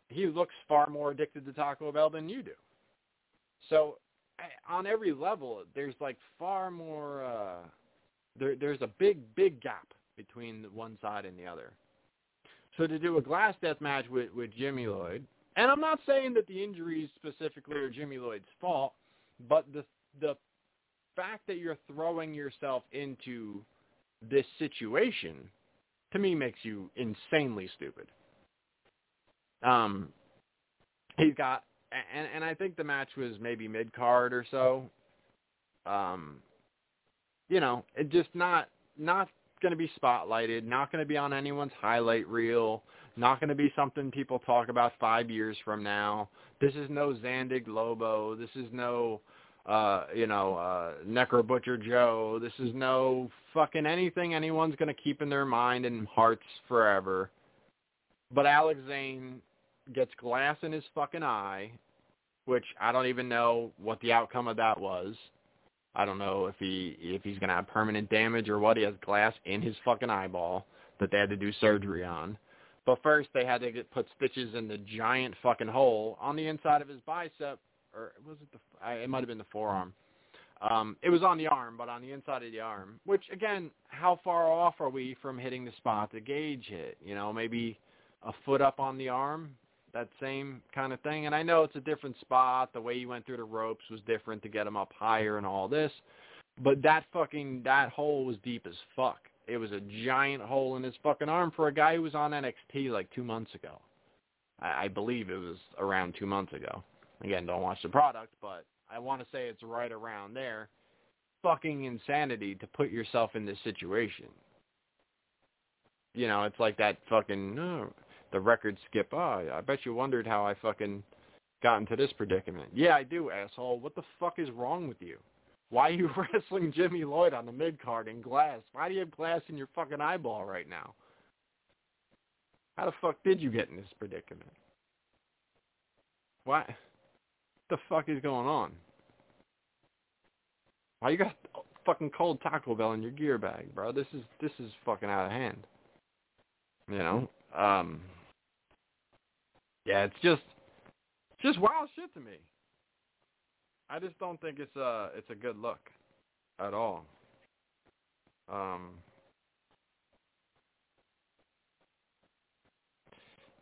he looks far more addicted to Taco Bell than you do. So on every level, there's like far more. Uh, there, there's a big, big gap between one side and the other. So to do a glass death match with with Jimmy Lloyd, and I'm not saying that the injuries specifically are Jimmy Lloyd's fault, but the the fact that you're throwing yourself into this situation to me makes you insanely stupid. Um, he's got, and and I think the match was maybe mid card or so. Um, you know, it just not not going to be spotlighted, not going to be on anyone's highlight reel, not going to be something people talk about five years from now. This is no Zandig Lobo. This is no, uh, you know, uh, Necro Butcher Joe. This is no fucking anything anyone's going to keep in their mind and hearts forever. But Alex Zayne gets glass in his fucking eye, which I don't even know what the outcome of that was. I don't know if he if he's gonna have permanent damage or what. He has glass in his fucking eyeball that they had to do surgery on. But first they had to get put stitches in the giant fucking hole on the inside of his bicep, or was it the? It might have been the forearm. Um, it was on the arm, but on the inside of the arm. Which again, how far off are we from hitting the spot the Gage hit? You know, maybe a foot up on the arm, that same kind of thing. And I know it's a different spot. The way you went through the ropes was different to get him up higher and all this. But that fucking that hole was deep as fuck. It was a giant hole in his fucking arm for a guy who was on NXT like two months ago. I, I believe it was around two months ago. Again, don't watch the product, but I want to say it's right around there. Fucking insanity to put yourself in this situation. You know, it's like that fucking. Oh, the record skip. Oh, I bet you wondered how I fucking got into this predicament. Yeah, I do, asshole. What the fuck is wrong with you? Why are you wrestling Jimmy Lloyd on the mid card in glass? Why do you have glass in your fucking eyeball right now? How the fuck did you get in this predicament? What the fuck is going on? Why you got fucking cold Taco Bell in your gear bag, bro? This is this is fucking out of hand. You know? Um yeah, it's just just wild shit to me. I just don't think it's a it's a good look at all. Um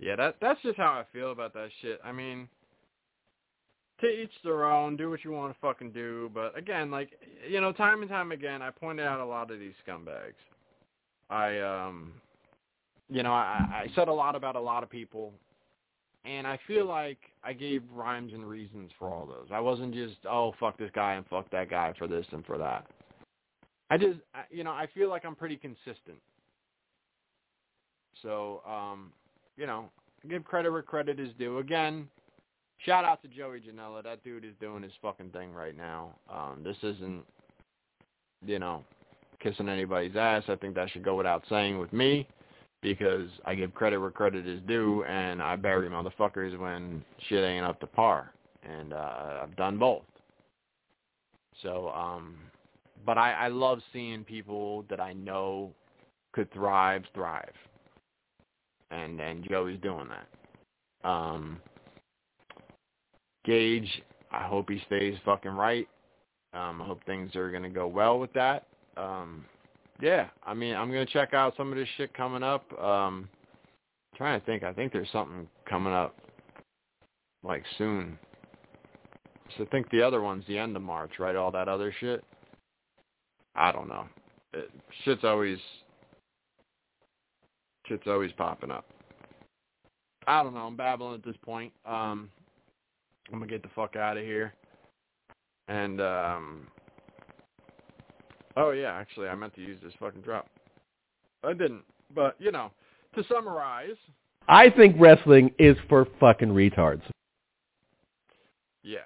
Yeah, that that's just how I feel about that shit. I mean, to each their own, do what you want to fucking do, but again, like you know, time and time again I pointed out a lot of these scumbags. I um you know, I, I said a lot about a lot of people and I feel like I gave rhymes and reasons for all those. I wasn't just, oh, fuck this guy and fuck that guy for this and for that. I just, you know, I feel like I'm pretty consistent. So, um, you know, give credit where credit is due. Again, shout out to Joey Janela. That dude is doing his fucking thing right now. Um, this isn't, you know, kissing anybody's ass. I think that should go without saying with me because I give credit where credit is due, and I bury motherfuckers when shit ain't up to par. And uh, I've done both. So, um, but I, I love seeing people that I know could thrive, thrive. And and Joey's doing that. Um, Gage, I hope he stays fucking right. Um, I hope things are gonna go well with that. Um, yeah, I mean, I'm gonna check out some of this shit coming up. Um, trying to think. I think there's something coming up like soon. So I think the other one's the end of March, right? All that other shit. I don't know. It, shit's always shit's always popping up. I don't know. I'm babbling at this point. Um, I'm gonna get the fuck out of here. And um, Oh yeah, actually, I meant to use this fucking drop. I didn't, but you know, to summarize, I think wrestling is for fucking retards. Yeah,